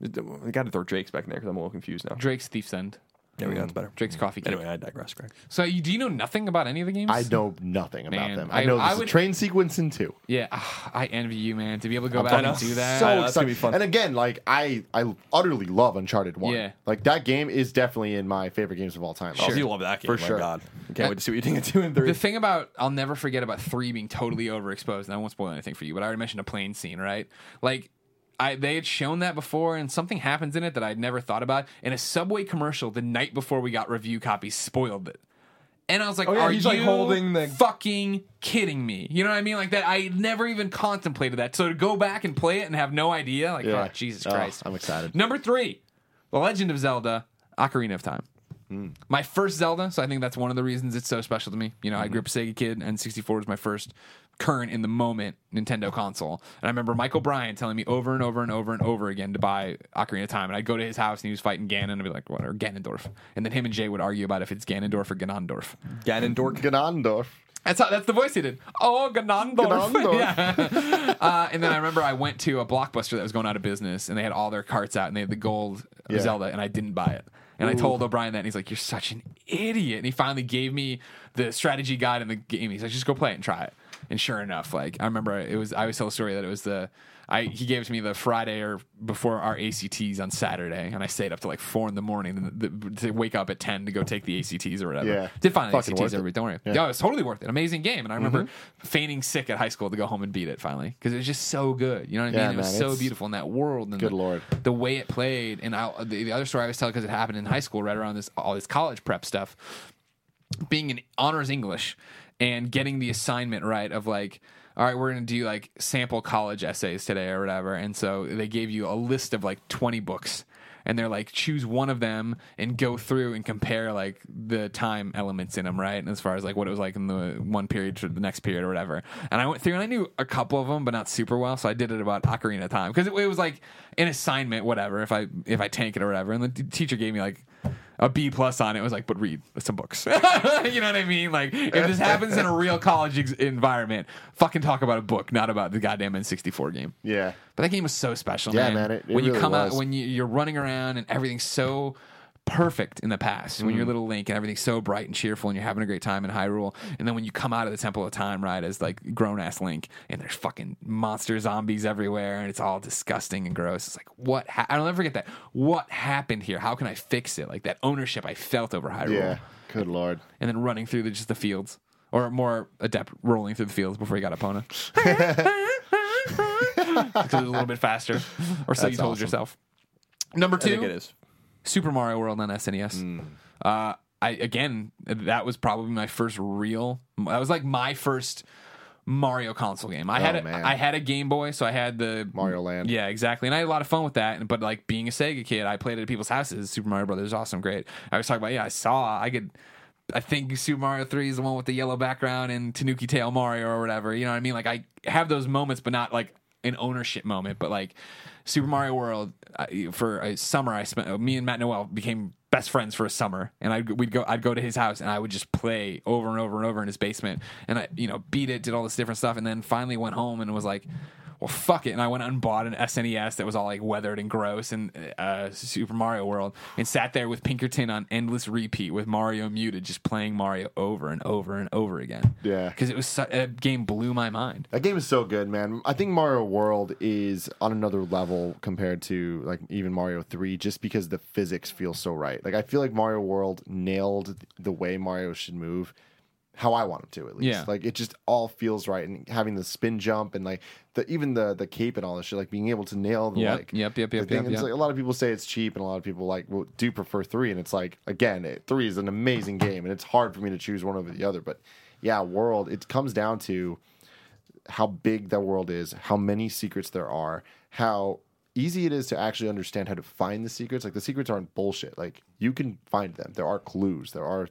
We got to throw Drake's back in there because I'm a little confused now. Drake's Thief's End. There we go. That's better. Drake's Coffee Cake. Anyway, I digress, Greg. So you, do you know nothing about any of the games? I know nothing about Man, them. I- I know I there's would- a train sequence in two. Yeah, ah, I envy you, man, to be able to go I'm back and do that. So I that's excited. gonna be fun. And again, like I, I utterly love Uncharted One. Yeah. like that game is definitely in my favorite games of all time. Oh, you love that game. For My sure. God. I can't wait to see what you think of two and three. The thing about I'll never forget about three being totally overexposed, and I won't spoil anything for you, but I already mentioned a plane scene, right? Like I they had shown that before, and something happens in it that I'd never thought about. In a subway commercial the night before we got review copies, spoiled it. And I was like, Oh, yeah, "Are he's, you like, holding the- fucking kidding me?" You know what I mean? Like that. I never even contemplated that. So to go back and play it and have no idea, like, Yeah. oh, Jesus Oh, Christ! I'm excited. Number three, The Legend of Zelda: Ocarina of Time. My first Zelda, so I think that's one of the reasons it's so special to me. You know, I grew up a Sega kid, and 64 was my first current in the moment Nintendo console. And I remember Michael Bryan telling me over and over and over and over again to buy Ocarina of Time. And I'd go to his house and he was fighting Ganon, and I'd be like, what, or Ganondorf. And then him and Jay would argue about if it's Ganondorf or Ganondorf. Ganondorf. Ganondorf. That's how, that's the voice he did. Oh, Ganondorf. Ganondorf. Yeah. uh, and then I remember I went to a Blockbuster that was going out of business, and they had all their carts out, and they had the gold Yeah. Zelda, and I didn't buy it. And I told O'Brien that, and he's like, "You're such an idiot." And he finally gave me the strategy guide in the game. He's like, "Just go play it and try it." And sure enough, like I remember, it was I always tell a story that it was the I he gave it to me the Friday or before our ACTs on Saturday, and I stayed up to like four in the morning the, the, to wake up at ten to go take the ACTs or whatever. Yeah. did fine Fucking ACTs. Everybody, don't worry. Yeah. Yeah. it was totally worth it. Amazing game, and I remember mm-hmm. feigning sick at high school to go home and beat it finally because it was just so good. You know what I Yeah, mean? It was so beautiful in that world. And Good the, lord. the way it played, and I, the, the other story I always tell because it happened in high school, right around this all this college prep stuff. Being in honors English and getting the assignment right of like, all right, we're gonna do like sample college essays today or whatever, and so they gave you a list of like twenty books. and they're like choose one of them and go through and compare like the time elements in them, right? And as far as like what it was like in the one period to the next period or whatever. And I went through and I knew a couple of them, but not super well. So I did it about Ocarina of Time because it, it was like an assignment, whatever. If I if I tank it or whatever, and the t- teacher gave me like a B plus on it. Was like, but read some books. you know what I mean? Like, if this happens in a real college ex- environment, fucking talk about a book, not about the goddamn N64 game. Yeah. But that game was so special, Yeah, man. man, it- it when you really come out, when you, you're running around and everything's so perfect in the past, when Mm. you're little Link and everything's so bright and cheerful and you're having a great time in Hyrule, and then when you come out of the Temple of Time, right, as like grown ass Link, and there's fucking monster zombies everywhere, and it's all disgusting and gross. It's like, what? Ha- I'll never forget that. What happened here? How can I fix it? Like that ownership I felt over Hyrule Yeah. Good lord. and then running through the, just the fields, or more adept rolling through the fields before he got Epona. A little bit faster, or so That's you told awesome. yourself. Number I think two, it is. Super Mario World on SNES. Hmm. Uh, I again, that was probably my first real. That was like my first Mario console game. I had Oh, a, man. I had a Game Boy, so I had the Mario Land. Yeah, exactly. And I had a lot of fun with that. But like being a Sega kid, I played it at people's houses. Super Mario Brothers, awesome, great. I was talking about yeah, I saw I could. I think Super Mario Three is the one with the yellow background and Tanuki Tail Mario or whatever. You know what I mean? Like I have those moments, but not like an ownership moment. But like Super Mario World, I, for a summer, I spent. Me and Matt Noel became best friends for a summer, and I'd we'd go. I'd go to his house, and I would just play over and over and over in his basement, and I you know beat it, did all this different stuff, and then finally went home and was like. Well, fuck it, and I went out and bought an SNES that was all like weathered and gross, and uh, Super Mario World, and sat there with Pinkerton on endless repeat with Mario muted, just playing Mario over and over and over again. Yeah. because it was su- that game blew my mind. That game is so good, man. I think Mario World is on another level compared to like even Mario 3 just because the physics feel so right. Like I feel like Mario World nailed the way Mario should move how I want him to at least. Yeah. Like it just all feels right and having the spin jump and like the even the the cape and all this shit like being able to nail the Yep, like yep, yep, yep, yep, It's yep. like a lot of people say it's cheap and a lot of people like well, do prefer 3 and it's like again, it, 3 is an amazing game and it's hard for me to choose one over the other, but yeah, World it comes down to how big that world is, how many secrets there are, how easy it is to actually understand how to find the secrets. Like the secrets aren't bullshit. Like you can find them. There are clues. There are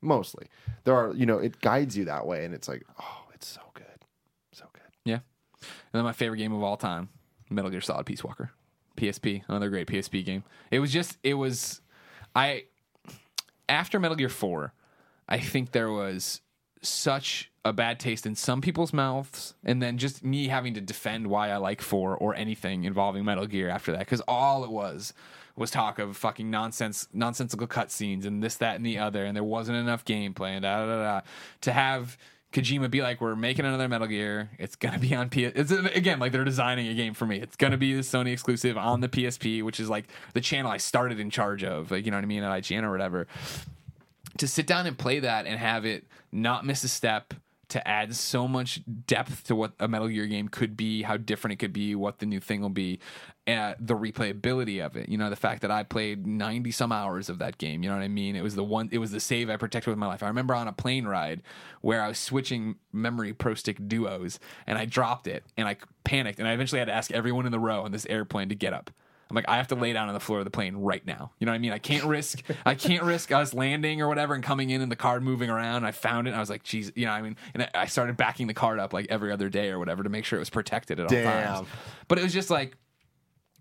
mostly. There are, you know, it guides you that way and it's like, oh, it's so good. So good. Yeah. And then my favorite game of all time, Metal Gear Solid Peace Walker. PSP, another great PSP game. It was just it was I after Metal Gear 4, I think there was such a bad taste in some people's mouths and then just me having to defend why I like 4 or anything involving Metal Gear after that cuz all it was was talk of fucking nonsense nonsensical cutscenes and this that and the other and there wasn't enough gameplay and da da da, da. to have Kojima be like, we're making another Metal Gear. It's gonna be on PS. It's again like they're designing a game for me. It's gonna be the Sony exclusive on the PSP, which is like the channel I started in charge of. Like you know what I mean at IGN or whatever. To sit down and play that and have it not miss a step. To add so much depth to what a Metal Gear game could be, how different it could be, what the new thing will be, uh, the replayability of it. You know, the fact that I played ninety some hours of that game. You know what I mean? It was the one. It was the save I protected with my life. I remember on a plane ride where I was switching memory pro stick duos, and I dropped it, and I panicked, and I eventually had to ask everyone in the row on this airplane to get up. I'm like, I have to lay down on the floor of the plane right now. You know what I mean? I can't risk, I can't risk us landing or whatever and coming in and the card moving around. I found it. And I was like, geez, you know, what I mean, and I- I started backing the card up like every other day or whatever to make sure it was protected at all Damn. times. But it was just like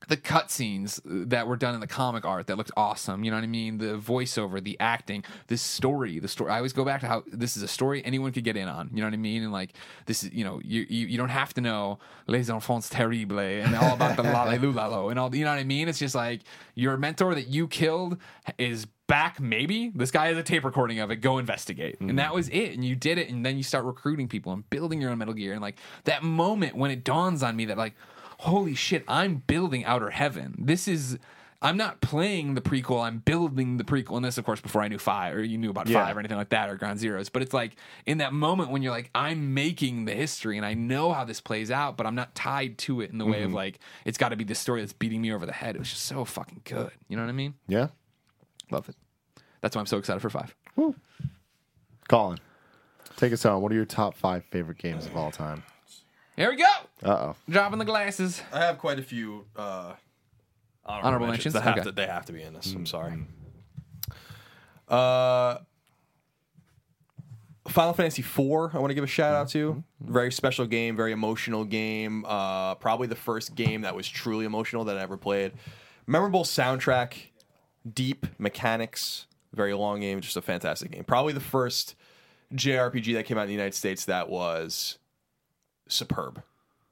the cutscenes that were done in the comic art that looked awesome. You know what I mean? The voiceover, the acting, this story, the story. I always go back to how this is a story anyone could get in on. You know what I mean? And like this is, you know, you you, you don't have to know Les Enfants Terribles and all about the Lalelulalo and all. You know what I mean? It's just like your mentor that you killed is back. Maybe this guy has a tape recording of it. Go investigate. And that mm-hmm. was it. And you did it. And then you start recruiting people and building your own Metal Gear. And like that moment when it dawns on me that like holy shit, I'm building Outer Heaven. This is. I'm not playing the prequel. I'm building the prequel. And this, of course, before I knew five or you knew about Yeah. five or anything like that or Ground Zeroes. But it's like in that moment when you're like, I'm making the history and I know how this plays out, but I'm not tied to it in the way of mm-hmm. like it's got to be the story that's beating me over the head. It was just so fucking good. You know what I mean? Yeah. Love it. That's why I'm so excited for five. Colin, take us home. What are your top five favorite games of all time? Here we go. Uh oh. Dropping the glasses. I have quite a few uh, Honorable mentions? They have, Okay. to, they have to be in this. Mm-hmm. I'm sorry. Uh, Final Fantasy IV, I want to give a shout out to. Mm-hmm. Very special game, very emotional game. Uh, probably the first game that was truly emotional that I ever played. Memorable soundtrack, deep mechanics, very long game, just a fantastic game. Probably the first JRPG that came out in the United States that was superb.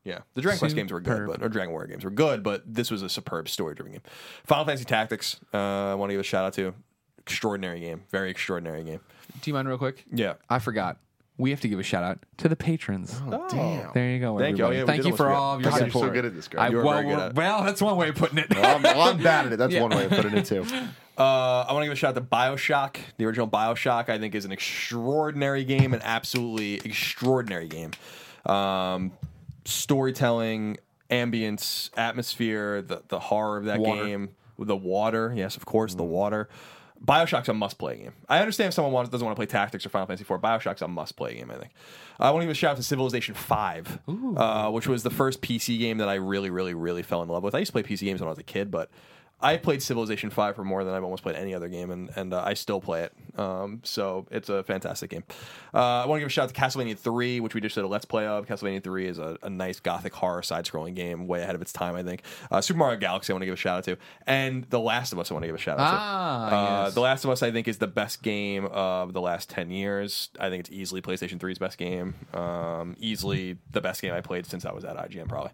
Yeah, the Dragon Quest games were good, but or Dragon Warrior games were good, but this was a superb story-driven game. Final Fantasy Tactics, uh, I want to give a shout out to. Extraordinary game, very extraordinary game. Do you mind real quick? Yeah. I forgot. We have to give a shout out to the patrons. Oh, damn. There you go. Thank you. Oh, everybody. yeah, Thank you for forget. all of your God, you're so good at this, Greg. I, You are well, very good at it. well, that's one way of putting it. Well, I'm, well, I'm bad at it. That's one way of putting it too. Uh, I want to give a shout out to Bioshock. The original Bioshock, I think, is an extraordinary game, an absolutely extraordinary game. Um, storytelling, ambience, atmosphere, the the horror of that Water. game, the water. Yes, of course, the water. Bioshock's a must-play game. I understand if someone wants, doesn't want to play Tactics or Final Fantasy IV. Bioshock's a must-play game. I think. I want to give a shout out to Civilization Five, uh, which was the first PC game that I really, really, really fell in love with. I used to play PC games when I was a kid, but I played Civilization Five for more than I've almost played any other game, and and uh, I still play it. Um, so it's a fantastic game. Uh, I want to give a shout out to Castlevania Three, which we just did a let's play of. Castlevania Three is a, a nice gothic horror side-scrolling game, way ahead of its time, I think. Uh, Super Mario Galaxy, I want to give a shout out to, and The Last of Us, I want to give a shout out Ah, to. Uh, yes. The Last of Us, I think, is the best game of the last ten years. I think it's easily PlayStation 3's best game. Um, easily the best game I played since I was at IGN, probably.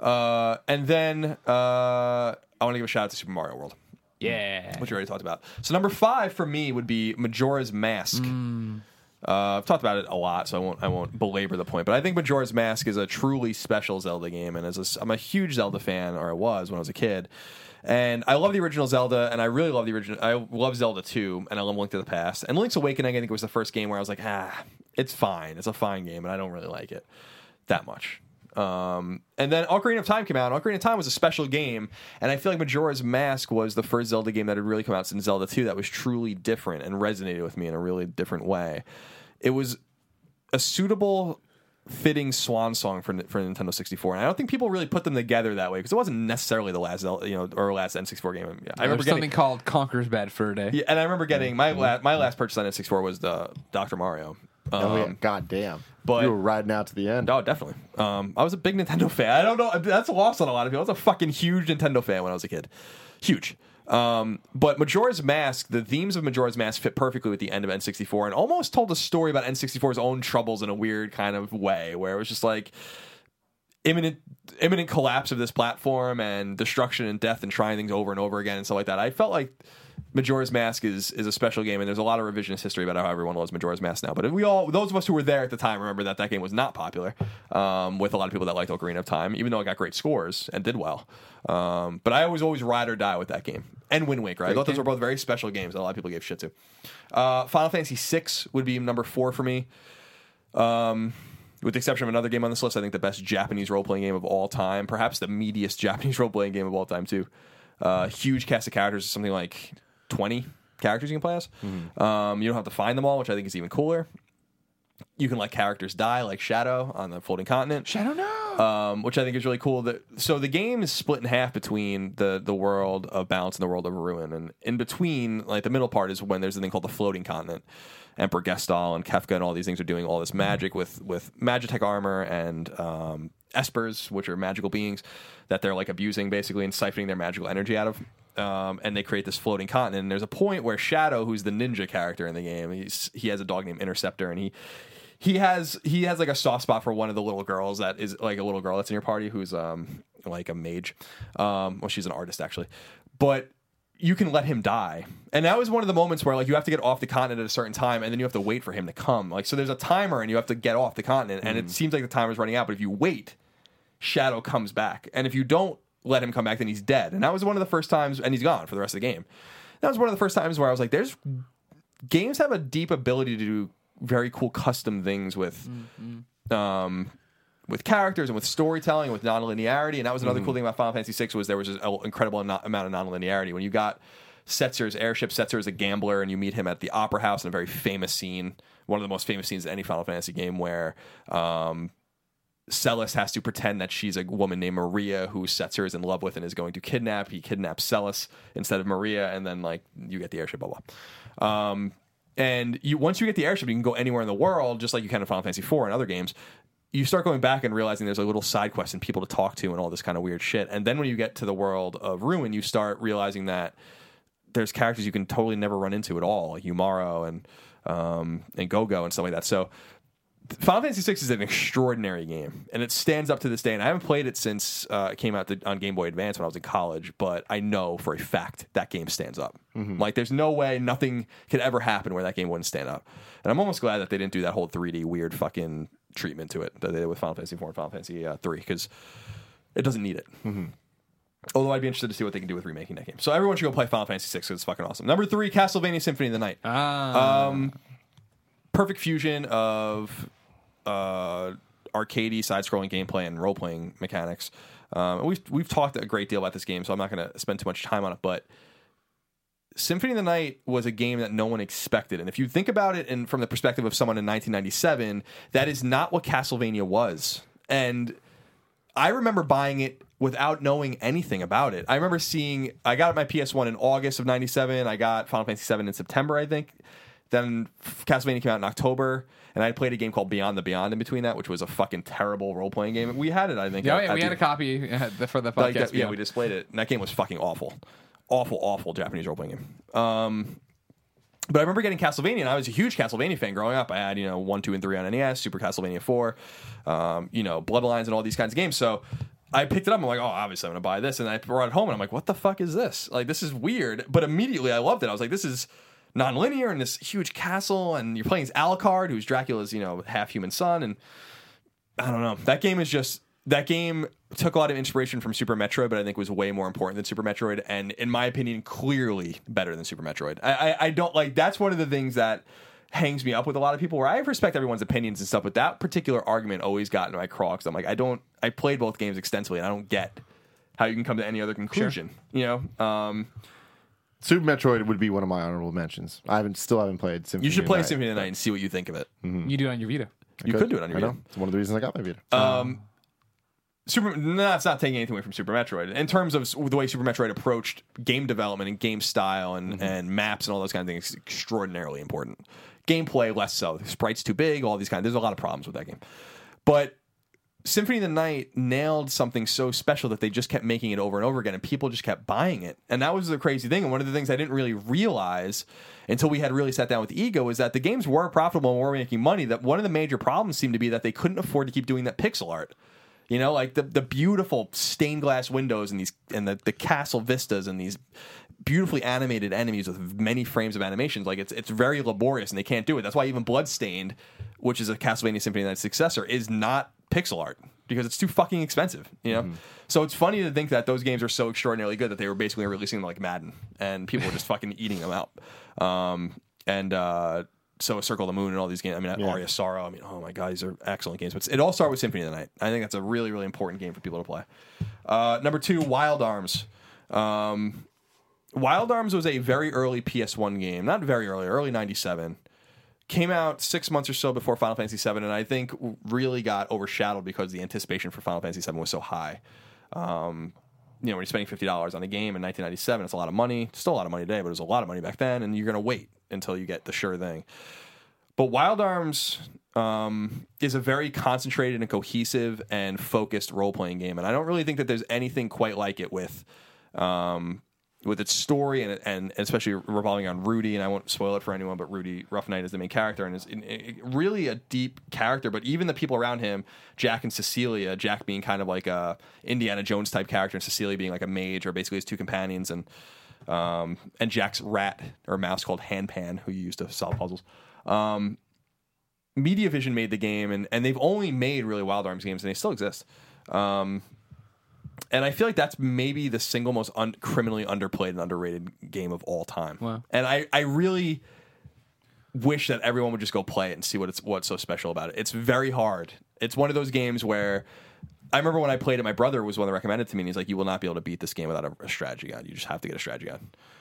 Uh, and then uh, I want to give a shout out to Super Mario World, yeah. which we already talked about. So number five for me would be Majora's Mask. Uh, I've talked about it a lot, so I won't I won't belabor the point. But I think Majora's Mask is a truly special Zelda game, and as a I'm a huge Zelda fan, or I was when I was a kid. And I love the original Zelda, and I really love the original. I love Zelda 2, and I love Link to the Past. And Link's Awakening, I think, it was the first game where I was like, ah, it's fine. It's a fine game, and I don't really like it that much. Um, and then Ocarina of Time came out. Ocarina of Time was a special game, and I feel like Majora's Mask was the first Zelda game that had really come out since Zelda 2 that was truly different and resonated with me in a really different way. It was a suitable, fitting swan song for for Nintendo 64, and I don't think people really put them together that way because it wasn't necessarily the last you know, or last N64 game. I remember getting, something called Conker's Bad Fur Day. yeah, and I remember getting my la- my last purchase on N64 was the Dr. Mario. Um, Oh yeah, god damn. but- you were riding out to the end. Oh, definitely. Um, I was a big Nintendo fan. I don't know. That's lost on a lot of people. I was a fucking huge Nintendo fan when I was a kid. Huge. Um, but Majora's Mask, the themes of Majora's Mask fit perfectly with the end of N64 and almost told a story about N64's own troubles in a weird kind of way, where it was just like imminent imminent collapse of this platform and destruction and death and trying things over and over again and stuff like that. I felt like Majora's Mask is is a special game, and there's a lot of revisionist history about how everyone loves Majora's Mask now. But we all, those of us who were there at the time, remember that that game was not popular um, with a lot of people that liked Ocarina of Time, even though it got great scores and did well. Um, but I was always ride or die with that game and Wind Waker. I thought those were both very special games that a lot of people gave shit to. Uh, Final Fantasy VI would be number four for me. Um, with the exception of another game on this list, I think the best Japanese role playing game of all time, perhaps the meatiest Japanese role playing game of all time too. Uh, huge cast of characters, is something like twenty characters you can play as. Um, you don't have to find them all, which I think is even cooler. You can let characters die, like Shadow on the Floating Continent Shadow no. um, which I think is really cool. That so the game is split in half between the the world of balance and the world of ruin, and in between, like the middle part is when there's a thing called the floating continent. Emperor Gestahl and Kefka and all these things are doing all this magic with with Magitech armor and um, espers, which are magical beings that they're like abusing basically and siphoning their magical energy out of. Um, and they create this floating continent. And there's a point where Shadow, who's the ninja character in the game, he's he has a dog named Interceptor, and he he has he has like a soft spot for one of the little girls that is like a little girl that's in your party who's um like a mage um well she's an artist actually but you can let him die and that was one of the moments where like you have to get off the continent at a certain time and then you have to wait for him to come like so there's a timer and you have to get off the continent and it seems like the timer's running out but if you wait shadow comes back. And if you don't let him come back then he's dead. And that was one of the first times and he's gone for the rest of the game. That was one of the first times where i was like there's games have a deep ability to do very cool custom things with um with characters and with storytelling and with non-linearity. And that was another cool thing about Final Fantasy 6 was there was an incredible amount of non-linearity. When you got Setzer's airship Setzer is a gambler and you meet him at the opera house in a very famous scene one of the most famous scenes in any Final Fantasy game where um Celes has to pretend that she's a woman named Maria who Setzer is in love with and is going to kidnap. He kidnaps Celes instead of Maria, and then like you get the airship, blah blah. Um, and you once you get the airship, you can go anywhere in the world, just like you can in Final Fantasy IV and other games. You start going back and realizing there's a little side quest and people to talk to and all this kind of weird shit. And then when you get to the world of Ruin, you start realizing that there's characters you can totally never run into at all, like Umaro and um, and Gogo and stuff like that. So Final Fantasy VI is an extraordinary game, and it stands up to this day. And I haven't played it since uh, it came out the, on Game Boy Advance when I was in college, but I know for a fact that game stands up. Like, there's no way nothing could ever happen where that game wouldn't stand up. And I'm almost glad that they didn't do that whole 3D weird fucking treatment to it that they did with Final Fantasy IV and Final Fantasy uh, 3 because it doesn't need it. Although I'd be interested to see what they can do with remaking that game. So everyone should go play Final Fantasy VI because it's fucking awesome. Number three, Castlevania Symphony of the Night Ah, um, perfect fusion of uh, arcadey side-scrolling gameplay and role-playing mechanics. Um, we've we've talked a great deal about this game, so I'm not going to spend too much time on it. But Symphony of the Night was a game that no one expected, and if you think about it, and from the perspective of someone in 1997, that is not what Castlevania was. And I remember buying it without knowing anything about it. I remember seeing I got my PS1 in August of 97. I got Final Fantasy 7 in September, I think. Then Castlevania came out in October, and I played a game called Beyond the Beyond in between that, which was a fucking terrible role playing game. We had it, I think. yeah, at- yeah, we the- had a copy for the like podcast. that- yeah, we displayed it, and that game was fucking awful, awful, awful Japanese role playing game. Um, but I remember getting Castlevania, and I was a huge Castlevania fan growing up. I had you know one, two, and three on NES, Super Castlevania four, um, you know Bloodlines, and all these kinds of games. So I picked it up. I'm like, oh, obviously I'm gonna buy this, and I brought it home, and I'm like, what the fuck is this? Like this is weird. But immediately I loved it. I was like, this is non-linear and this huge castle, and you're playing as Alucard, who's Dracula's you know half human son, and I don't know. That game is just that game took a lot of inspiration from Super Metroid, but I think was way more important than Super Metroid, and in my opinion, clearly better than Super Metroid. I, I, I don't like that's one of the things that hangs me up with a lot of people where I respect everyone's opinions and stuff, but that particular argument always got into my craw because I'm like, I don't I played both games extensively and I don't get how you can come to any other conclusion. You know? Um Super Metroid would be one of my honorable mentions. I haven't still haven't played Symphony. you should of play the Night. Symphony of the Night and see what you think of it. You do it on your Vita. You could do it on your I know. Vita. It's one of the reasons I got my Vita. Um, Super. No, that's not taking anything away from Super Metroid. In terms of s- the way Super Metroid approached game development and game style and, and maps and all those kind of things, is extraordinarily important. Gameplay less so. Sprite's too big. All these kind. There's a lot of problems with that game, but Symphony of the Night nailed something so special that they just kept making it over and over again, and people just kept buying it. And that was the crazy thing. And one of the things I didn't really realize until we had really sat down with Iga is that the games were profitable and were making money. That one of the major problems seemed to be that they couldn't afford to keep doing that pixel art. You know, like the the beautiful stained glass windows and these and the, the castle vistas and these beautifully animated enemies with many frames of animations. Like it's it's very laborious and they can't do it. That's why even Bloodstained, which is a Castlevania Symphony of the Night successor, is not pixel art because it's too fucking expensive. You know, so it's funny to think that those games are so extraordinarily good that they were basically releasing them like Madden and people were just fucking eating them out. Um, and uh, so Circle of the Moon and all these games. I mean, Yeah. Aria Sorrow. I mean, oh my god, these are excellent games. But it all started with Symphony of the Night. I think that's a really, really important game for people to play. Uh, number two, Wild Arms. Um, Wild Arms was a very early PS1 game, not very early, early '97. Came out six months or so before Final Fantasy VII, and I think really got overshadowed because the anticipation for Final Fantasy VII was so high. Um, you know, when you're spending fifty dollars on a game in 1997, it's a lot of money. It's still a lot of money today, but it was a lot of money back then, and you're gonna wait until you get the sure thing. But Wild Arms um, is a very concentrated and cohesive and focused role playing game, and I don't really think that there's anything quite like it with um, with its story and, and especially revolving on Rudy. And I won't spoil it for anyone, but Rudy Roughnight is the main character and is in, in- really a deep character. But even the people around him, Jack and Cecilia, Jack being kind of like a Indiana Jones type character, and Cecilia being like a mage, or basically his two companions, and um, and Jack's rat or mouse called Hanpan, who you use to solve puzzles. Um, MediaVision made the game, and, and they've only made really Wild Arms games, and they still exist. Um, and I feel like that's maybe the single most un- criminally underplayed and underrated game of all time. Wow. And I, I really wish that everyone would just go play it and see what it's what's so special about it. It's very hard. It's one of those games where I remember when I played it, my brother was one that recommended it to me, and he's like, "You will not be able to beat this game without a, a strategy guide. You just have to get a strategy guide."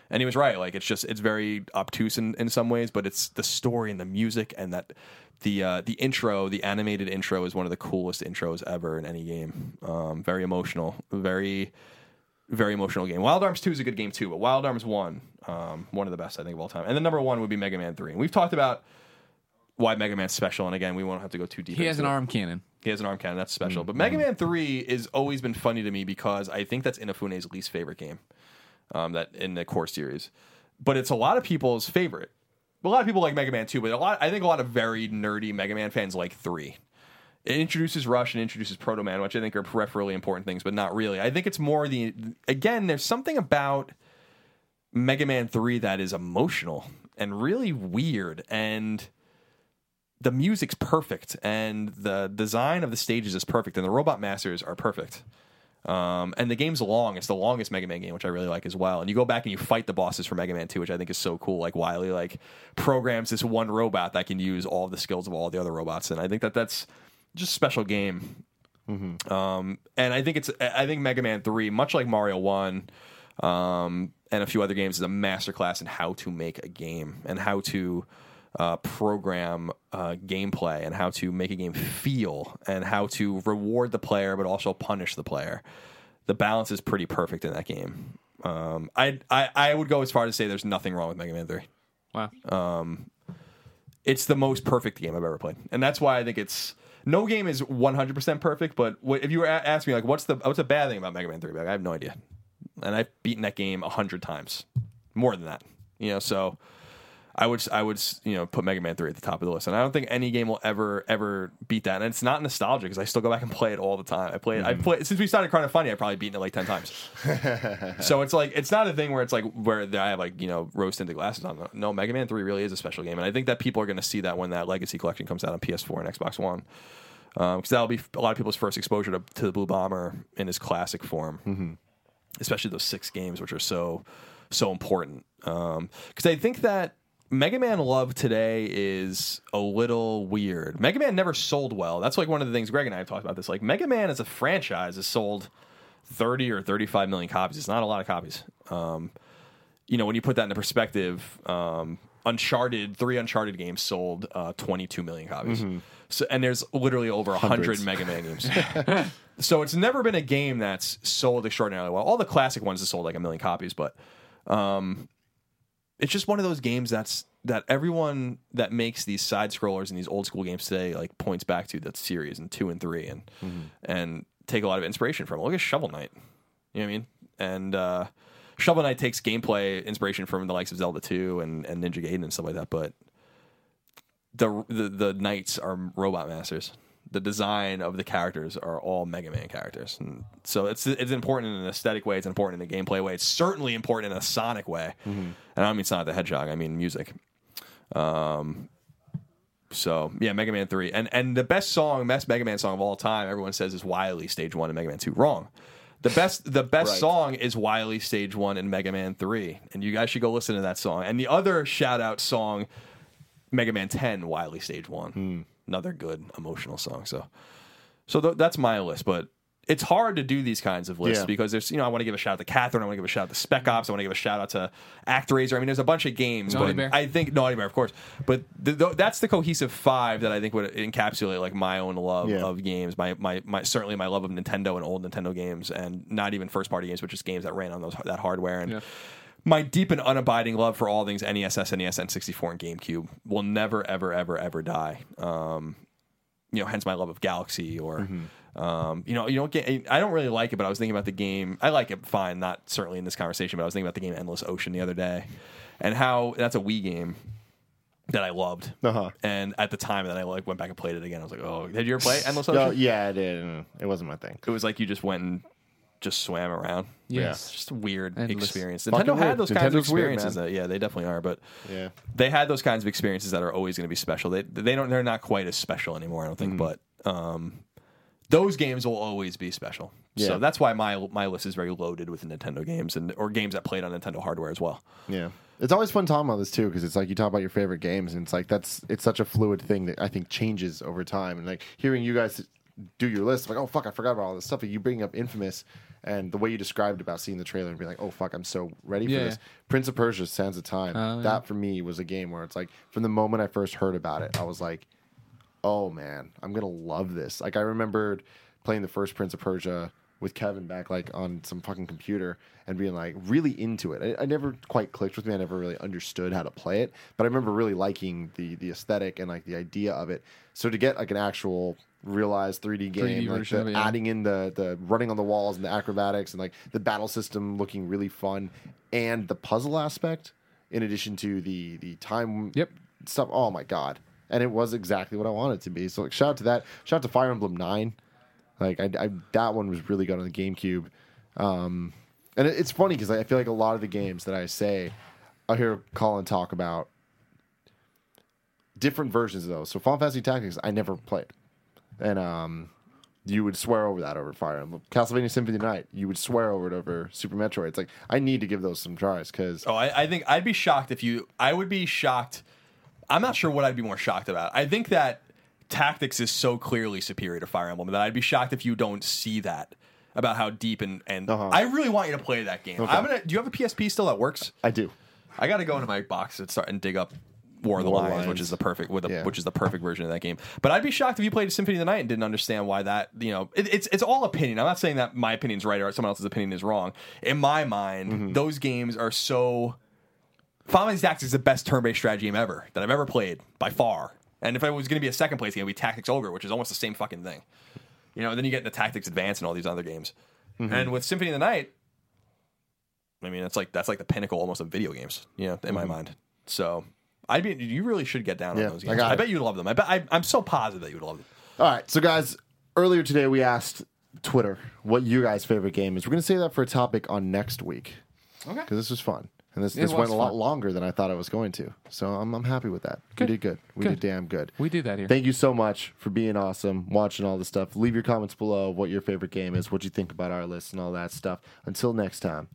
And he was right. Like it's just it's very obtuse in, in some ways, but it's the story and the music and that the uh, the intro, the animated intro, is one of the coolest intros ever in any game. Um, very emotional, very very emotional game. Wild Arms Two is a good game too, but Wild Arms One, um, one of the best I think of all time. And then number one would be Mega Man Three. And we've talked about why Mega Man's special, and again, we won't have to go too deep. He has an it. arm cannon. He has an arm cannon. That's special. But Mega Man Three has always been funny to me because I think that's Inafune's least favorite game. Um, that in the core series, but it's a lot of people's favorite. A lot of people like Mega Man Two, but a lot I think a lot of very nerdy Mega Man fans like Three. It introduces Rush and introduces Proto Man, which I think are peripherally important things, but not really. I think it's more the again. There's something about Mega Man Three that is emotional and really weird and the music's perfect and the design of the stages is perfect and the robot masters are perfect um, and the game's long. It's the longest mega man game which i really like as well. And you go back and you fight the bosses for mega man 2 which i think is so cool. Like wily like programs this one robot that can use all the skills of all the other robots. And i think that that's just a special game. Um, and i think it's i think mega man 3 much like mario 1 um, and a few other games is a masterclass in how to make a game and how to uh, program uh, gameplay and how to make a game feel and how to reward the player but also punish the player. The balance is pretty perfect in that game. Um, I, I I would go as far as to say there's nothing wrong with Mega Man Three. Wow. Um, It's the most perfect game I've ever played, and that's why I think it's no game is 100 percent perfect. But what, if you were a- ask me like what's the what's the bad thing about Mega Man Three, like, I have no idea, and I've beaten that game a hundred times, more than that. You know, so I would I would you know put Mega Man Three at the top of the list, and I don't think any game will ever ever beat that. And it's not nostalgia because I still go back and play it all the time. I play it. I mm-hmm. play since we started of Funny. I've probably beaten it like ten times. so it's like it's not a thing where it's like where I have like you know rose tinted glasses on. No, Mega Man Three really is a special game, and I think that people are going to see that when that Legacy Collection comes out on PS4 and Xbox One. Um, because that'll be a lot of people's first exposure to, to the Blue Bomber in his classic form mm-hmm. especially those six games, which are so so important. Um, because I think that Mega Man love today is a little weird. Mega Man never sold well. That's like one of the things Greg and I have talked about. This like Mega Man as a franchise has sold thirty or thirty five million copies. It's not a lot of copies. Um, you know, when you put that into perspective, um, Uncharted, three Uncharted games sold uh, 22 million copies. So, and there's literally over 100 Hundreds. Mega Man games. so it's never been a game that's sold extraordinarily well. All the classic ones have sold like a million copies, but um, it's just one of those games that's that everyone that makes these side scrollers and these old school games today like points back to that series and two and three and and take a lot of inspiration from. Look at Shovel Knight. You know what I mean? And uh, Shovel Knight takes gameplay inspiration from the likes of Zelda 2 and, and Ninja Gaiden and stuff like that, but the, the the knights are robot masters. The design of the characters are all Mega Man characters, and so it's it's important in an aesthetic way. It's important in a gameplay way. It's certainly important in a sonic way. And I don't mean Sonic the Hedgehog. I mean music. Um, so yeah, Mega Man Three, and and the best song, best Mega Man song of all time, everyone says is Wily Stage One and Mega Man Two. Wrong. The best the best Right. song is Wily Stage One and Mega Man Three, and you guys should go listen to that song. And the other shout out song, Mega Man Ten, Wily Stage One, another good emotional song. So, so th- that's my list, but. It's hard to do these kinds of lists Yeah. because there's, you know, I want to give a shout out to Catherine. I want to give a shout out to Spec Ops. I want to give a shout out to ActRaiser. I mean, there's a bunch of games. Naughty but Bear. I think Naughty Bear, of course. But th th that's the cohesive five that I think would encapsulate like my own love Yeah. of games. My, my my certainly my love of Nintendo and old Nintendo games, and not even first party games, but just games that ran on those that hardware. And Yeah. My deep and unabiding love for all things NES, SNES, N64, and GameCube will never, ever, ever, ever die. Um, you know, hence my love of Galaxy or. Um, you know, you don't get. I don't really like it, but I was thinking about the game. I like it fine, not certainly in this conversation, but I was thinking about the game Endless Ocean the other day, and how that's a Wii game that I loved. Uh-huh. And at the time, that I like went back and played it again. I was like, oh, did you ever play Endless Ocean? yeah, I did. It wasn't my thing. It was like you just went and just swam around. Yes. Just a weird Endless. experience. Fucking Nintendo had weird. those kinds of Nintendo's weird, experiences. man. that, yeah, they definitely are. But Yeah. they had those kinds of experiences that are always going to be special. They they don't they're not quite as special anymore. I don't think, Mm-hmm. but um, those games will always be special. Yeah. So that's why my my list is very loaded with Nintendo games and or games that played on Nintendo hardware as well. Yeah. It's always fun talking about this too because it's like you talk about your favorite games and it's like that's it's such a fluid thing that I think changes over time and like hearing you guys do your list, like, oh fuck, I forgot about all this stuff. And you bring up Infamous and the way you described about seeing the trailer and being like, oh fuck, I'm so ready for this. Prince of Persia: Sands of Time. Oh, yeah. That for me was a game where it's like, from the moment I first heard about it, I was like, oh man, I'm gonna love this. Like I remembered playing the first Prince of Persia with Kevin back like on some fucking computer and being like really into it. I, I never quite clicked with me. I never really understood how to play it, but I remember really liking the the aesthetic and like the idea of it. So to get like an actual realized 3D game, like version the, it, yeah. adding in the the running on the walls and the acrobatics and like the battle system looking really fun and the puzzle aspect in addition to the the time Yep. stuff. Oh my god! And it was exactly what I wanted it to be. So like, shout out to that. Shout out to Fire Emblem Nine. Like I, I that one was really good on the GameCube. Um, and it, it's funny because I feel like a lot of the games that I say, I hear Colin talk about different versions of those. So Final Fantasy Tactics, I never played, and um, you would swear over that over Fire Emblem. Castlevania Symphony of the Night, you would swear over it over Super Metroid. It's like I need to give those some tries because Oh, I, I think I'd be shocked if you. I would be shocked. I'm not sure what I'd be more shocked about. I think that tactics is so clearly superior to Fire Emblem that I'd be shocked if you don't see that about how deep and and Uh-huh. I really want you to play that game. I'm gonna. Do you have a PSP still that works? I do. I got to go into my box and start and dig up War of the War Lions, Lions. which is the perfect with the, Yeah. which is the perfect version of that game. But I'd be shocked if you played Symphony of the Night and didn't understand why that you know it, it's it's all opinion. I'm not saying that my opinion's right or someone else's opinion is wrong. In my mind, Mm-hmm. those games are so. Final Fantasy Tactics is the best turn-based strategy game ever that I've ever played by far. And if it was going to be a second place game, it would be Tactics Ogre, which is almost the same fucking thing. You know, and then you get into Tactics Advance and all these other games. Mm-hmm. And with Symphony of the Night, I mean, it's like that's like the pinnacle almost of video games, you know, in my mind. So I'd be you really should get down. Yeah, on those I games. got I, bet you'd love them. I bet I, I'm so positive that you would love them. All right, so guys, earlier today we asked Twitter what you guys' favorite game is. We're going to save that for a topic on next week Okay. because this was fun. And this, It this went was a lot fun. longer than I thought it was going to. So I'm, I'm happy with that. Good. We did good. We Good. did damn good. We do that here. Thank you so much for being awesome, watching all this stuff. Leave your comments below what your favorite game is, what you think about our list, and all that stuff. Until next time,